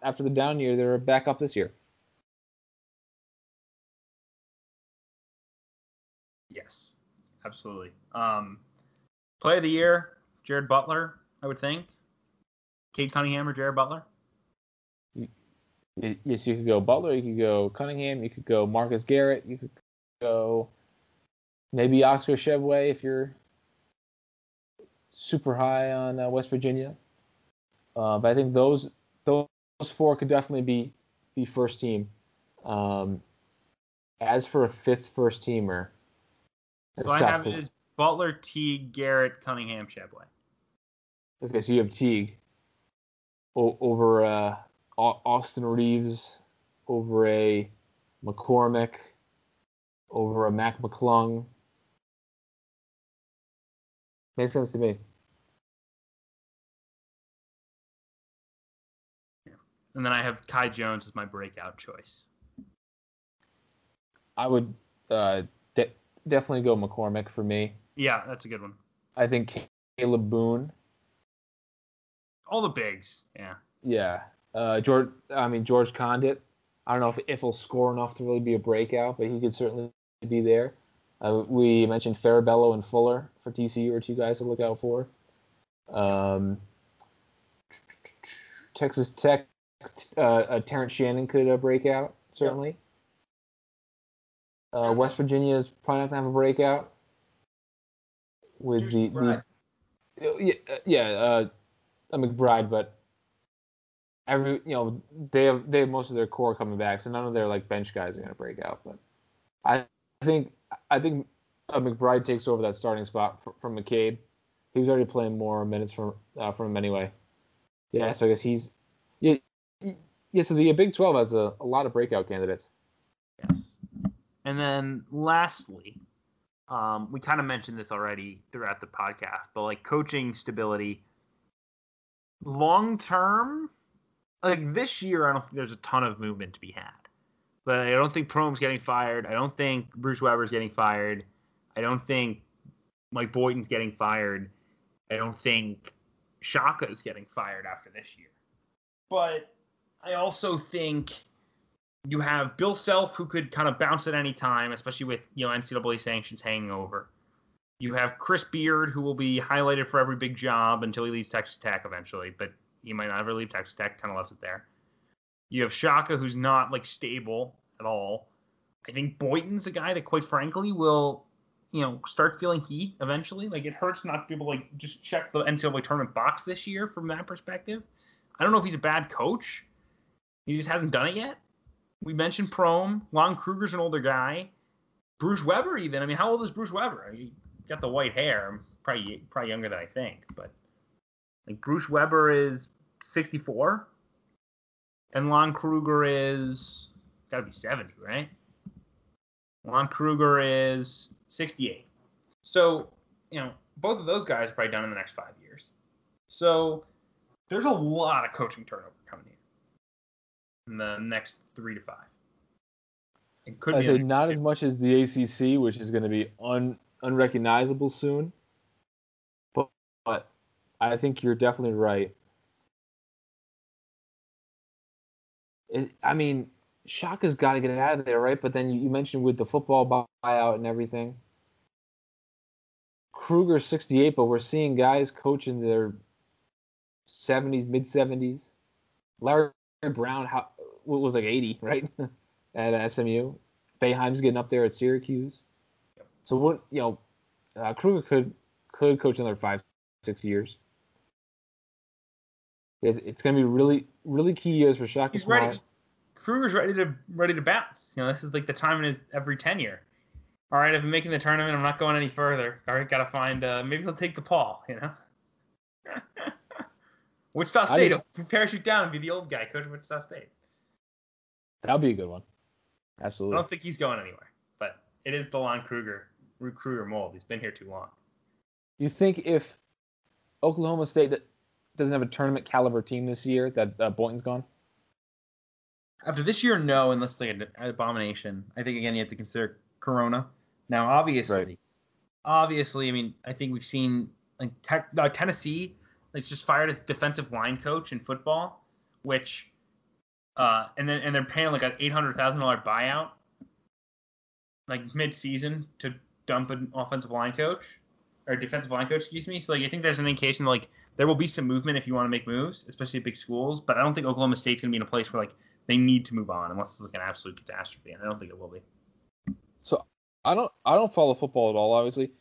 after the down year, they're back up this year. Yes, absolutely. Um, play of the year, Jared Butler, I would think. Cade Cunningham or Jared Butler. Yes, you could go Butler, you could go Cunningham, you could go Marcus Garrett, you could go maybe Oscar Tshiebwe if you're super high on uh, West Virginia. Uh, but I think those those four could definitely be be first team. Um, as for a fifth first teamer, So I have as Butler, Teague, Garrett, Cunningham, Tshiebwe. Okay, so you have Teague o- over uh, Au- Austin Reaves, over a McCormack, over a Mac McClung. Makes sense to me. And then I have Kai Jones as my breakout choice. I would uh, de- definitely go McCormack for me. Yeah, that's a good one. I think Kalib Boone. All the bigs. Yeah. Yeah. Uh, George. I mean George Conditt. I don't know if if he'll score enough to really be a breakout, but he could certainly be there. Uh, we mentioned Farabello and Fuller for TCU are two guys to look out for. Um, Texas Tech, uh, uh, Terrence Shannon could uh, break out certainly. Uh, West Virginia is probably not gonna have a breakout with the, McBride. the yeah uh, yeah uh, a McBride, but every you know they have they have most of their core coming back, so none of their like bench guys are gonna break out. But I think I think uh, McBride takes over that starting spot fr- from McCabe. He was already playing more minutes from uh, from him anyway. Yeah, so I guess he's yeah yeah. So the Big Twelve has a, a lot of breakout candidates. Yes. And then lastly, um, we kind of mentioned this already throughout the podcast, but like coaching stability, long term, like this year, I don't think there's a ton of movement to be had. But I don't think Prohm's getting fired. I don't think Bruce Weber's getting fired. I don't think Mike Boynton's getting fired. I don't think Shaka's getting fired after this year. But I also think You have Bill Self, who could kind of bounce at any time, especially with you know NCAA sanctions hanging over. You have Chris Beard, who will be highlighted for every big job until he leaves Texas Tech eventually, but he might not ever leave Texas Tech. Kind of left it there. You have Shaka, who's not like stable at all. I think Boynton's a guy that, quite frankly, will you know start feeling heat eventually. Like it hurts not to be able to like just check the NCAA tournament box this year from that perspective. I don't know if he's a bad coach. He just hasn't done it yet. We mentioned Prohm. Lon Kruger's an older guy. Bruce Weber, even. I mean, how old is Bruce Weber? He got the white hair. Probably probably younger than I think, but like Bruce Weber is 64, and Lon Kruger is got to be 70, right? Lon Kruger is 68. So, you know, both of those guys are probably done in the next five years. So, there's a lot of coaching turnover coming in in the next three to five. It could I say not as much as the ACC, which is going to be un, unrecognizable soon. But, but I think you're definitely right. It, I mean, Shaka's got to get out of there, right? But then you, mentioned with the football buyout and everything. Kruger's 68, but we're seeing guys coaching their 70s, mid 70s. Larry Brown how, was like 80, right? at SMU. Boeheim's getting up there at Syracuse. So what you know, uh, Kruger could could coach another five, six years. It's, it's going to be really, really key years for Shaka He's Smart. ready. Kruger's ready to ready to bounce. You know, this is like the time in his every tenure. All right, I've been making the tournament. I'm not going any further. All right, got to find. Uh, maybe he'll take the Paul. You know. Wichita State. Just, parachute down and be the old guy coaching Wichita State. That'll be a good one. Absolutely. I don't think he's going anywhere, but it is the Lon Kruger recruiter mold. He's been here too long. You think if Oklahoma State doesn't have a tournament caliber team this year, that uh, Boynton's gone? After this year, no, unless it's like an abomination. I think again you have to consider Corona. Now, obviously, right. obviously, I mean, I think we've seen like te- uh, Tennessee like just fired its defensive line coach in football, which, uh, and then and they're paying like an eight hundred thousand dollar buyout, like mid season to dump an offensive line coach or defensive line coach, excuse me. So like I think there's an indication like there will be some movement if you want to make moves, especially at big schools. But I don't think Oklahoma State's gonna be in a place where like they need to move on unless it's like an absolute catastrophe, and I don't think it will be. So I don't I don't follow football at all. Obviously,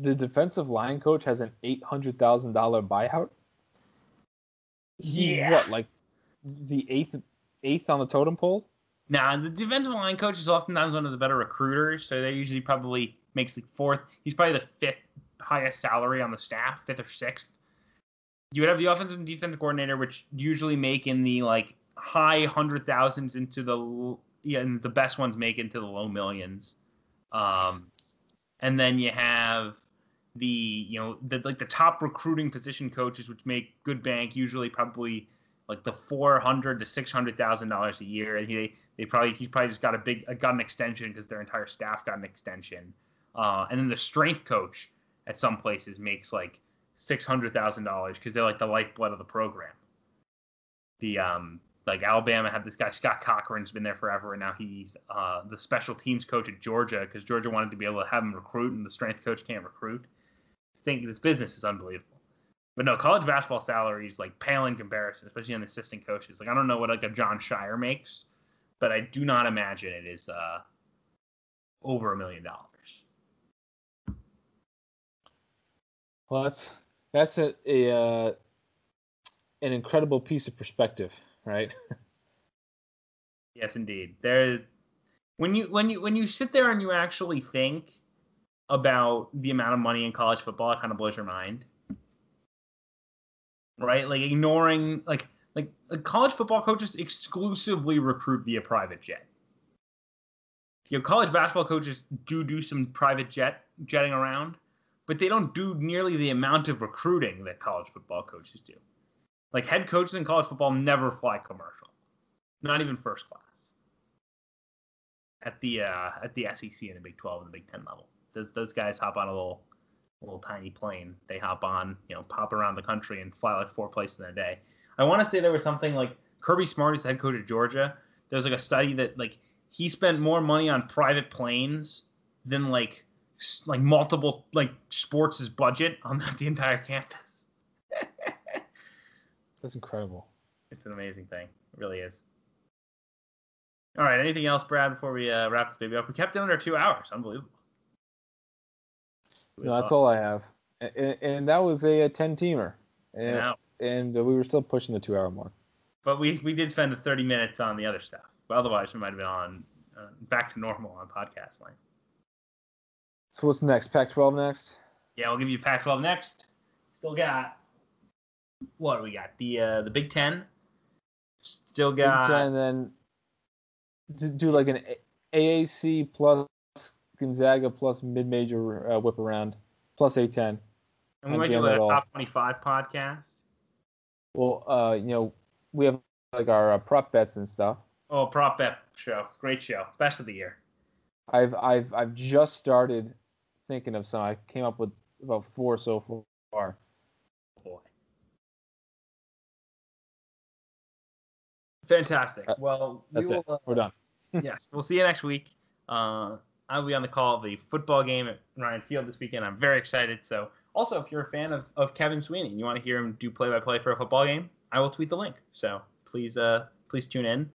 the defensive line coach has an eight hundred thousand dollar buyout. yeah. What like the eighth eighth on the totem pole? Now the defensive line coach is oftentimes one of the better recruiters, so they usually probably makes the fourth. He's probably the fifth highest salary on the staff, fifth or sixth. You would have the offensive and defensive coordinator, which usually make in the like high hundred thousands into the yeah, and the best ones make into the low millions. Um, and then you have the you know the like the top recruiting position coaches, which make good bank, usually probably like the four hundred to six hundred thousand dollars a year, and he they probably he probably just got a big got an extension because their entire staff got an extension. Uh, and then the strength coach at some places makes like six hundred thousand dollars because they're like the lifeblood of the program. The um like Alabama had this guy Scott Cochran's been there forever, and now he's uh, the special teams coach at Georgia because Georgia wanted to be able to have him recruit, and the strength coach can't recruit. This thing, this business is unbelievable. But no, college basketball salaries like pale in comparison, especially on the assistant coaches. Like I don't know what like a Jon Scheyer makes, but I do not imagine it is uh, over a million dollars. Well, that's that's a, a uh, an incredible piece of perspective right? yes, indeed. There, when you when you when you sit there and you actually think about the amount of money in college football, it kind of blows your mind, right? Like ignoring like like, like college football coaches exclusively recruit via private jet. You know, college basketball coaches do do some private jet jetting around, but they don't do nearly the amount of recruiting that college football coaches do. Like head coaches in college football never fly commercial, not even first class. At the uh, at the SEC and the Big 12 and the Big 10 level, those, those guys hop on a little little tiny plane. They hop on, you know, pop around the country and fly like four places in a day. I want to say there was something like Kirby Smart is head coach of Georgia. there's like a study that like he spent more money on private planes than like like multiple like sports' budget on the entire campus. That's incredible. It's an amazing thing. It really is. All right. Anything else, Brad, before we uh, wrap this baby up? We kept it under two hours. Unbelievable. No, that's all I have. And, and that was a, 10 teamer. And, and we were still pushing the two hour mark. But we, we did spend the 30 minutes on the other stuff. But otherwise, we might have been on uh, back to normal on podcast line. So what's next? Pac 12 next? Yeah, we'll give you Pac 12 next. Still got, what do we got? The uh, the Big Ten. Still Big got. And then do, do like an AAC plus Gonzaga plus mid major uh, whip around plus A10. and we might do like a top 25 podcast. Well, uh, you know, we have like our uh, prop bets and stuff. Oh, prop bet show. Great show. Best of the year. I've I've I've just started thinking of some. I came up with about four so far. boy. Fantastic. Uh, Well, we That's will, it. uh, We're done. yes, we'll see you next week. Uh, I'll be on the call of the football game at Ryan Field this weekend. I'm very excited. So, also, if you're a fan of, of Kevin Sweeney and you want to hear him do play by play for a football game, I will tweet the link. So, please, uh, please tune in.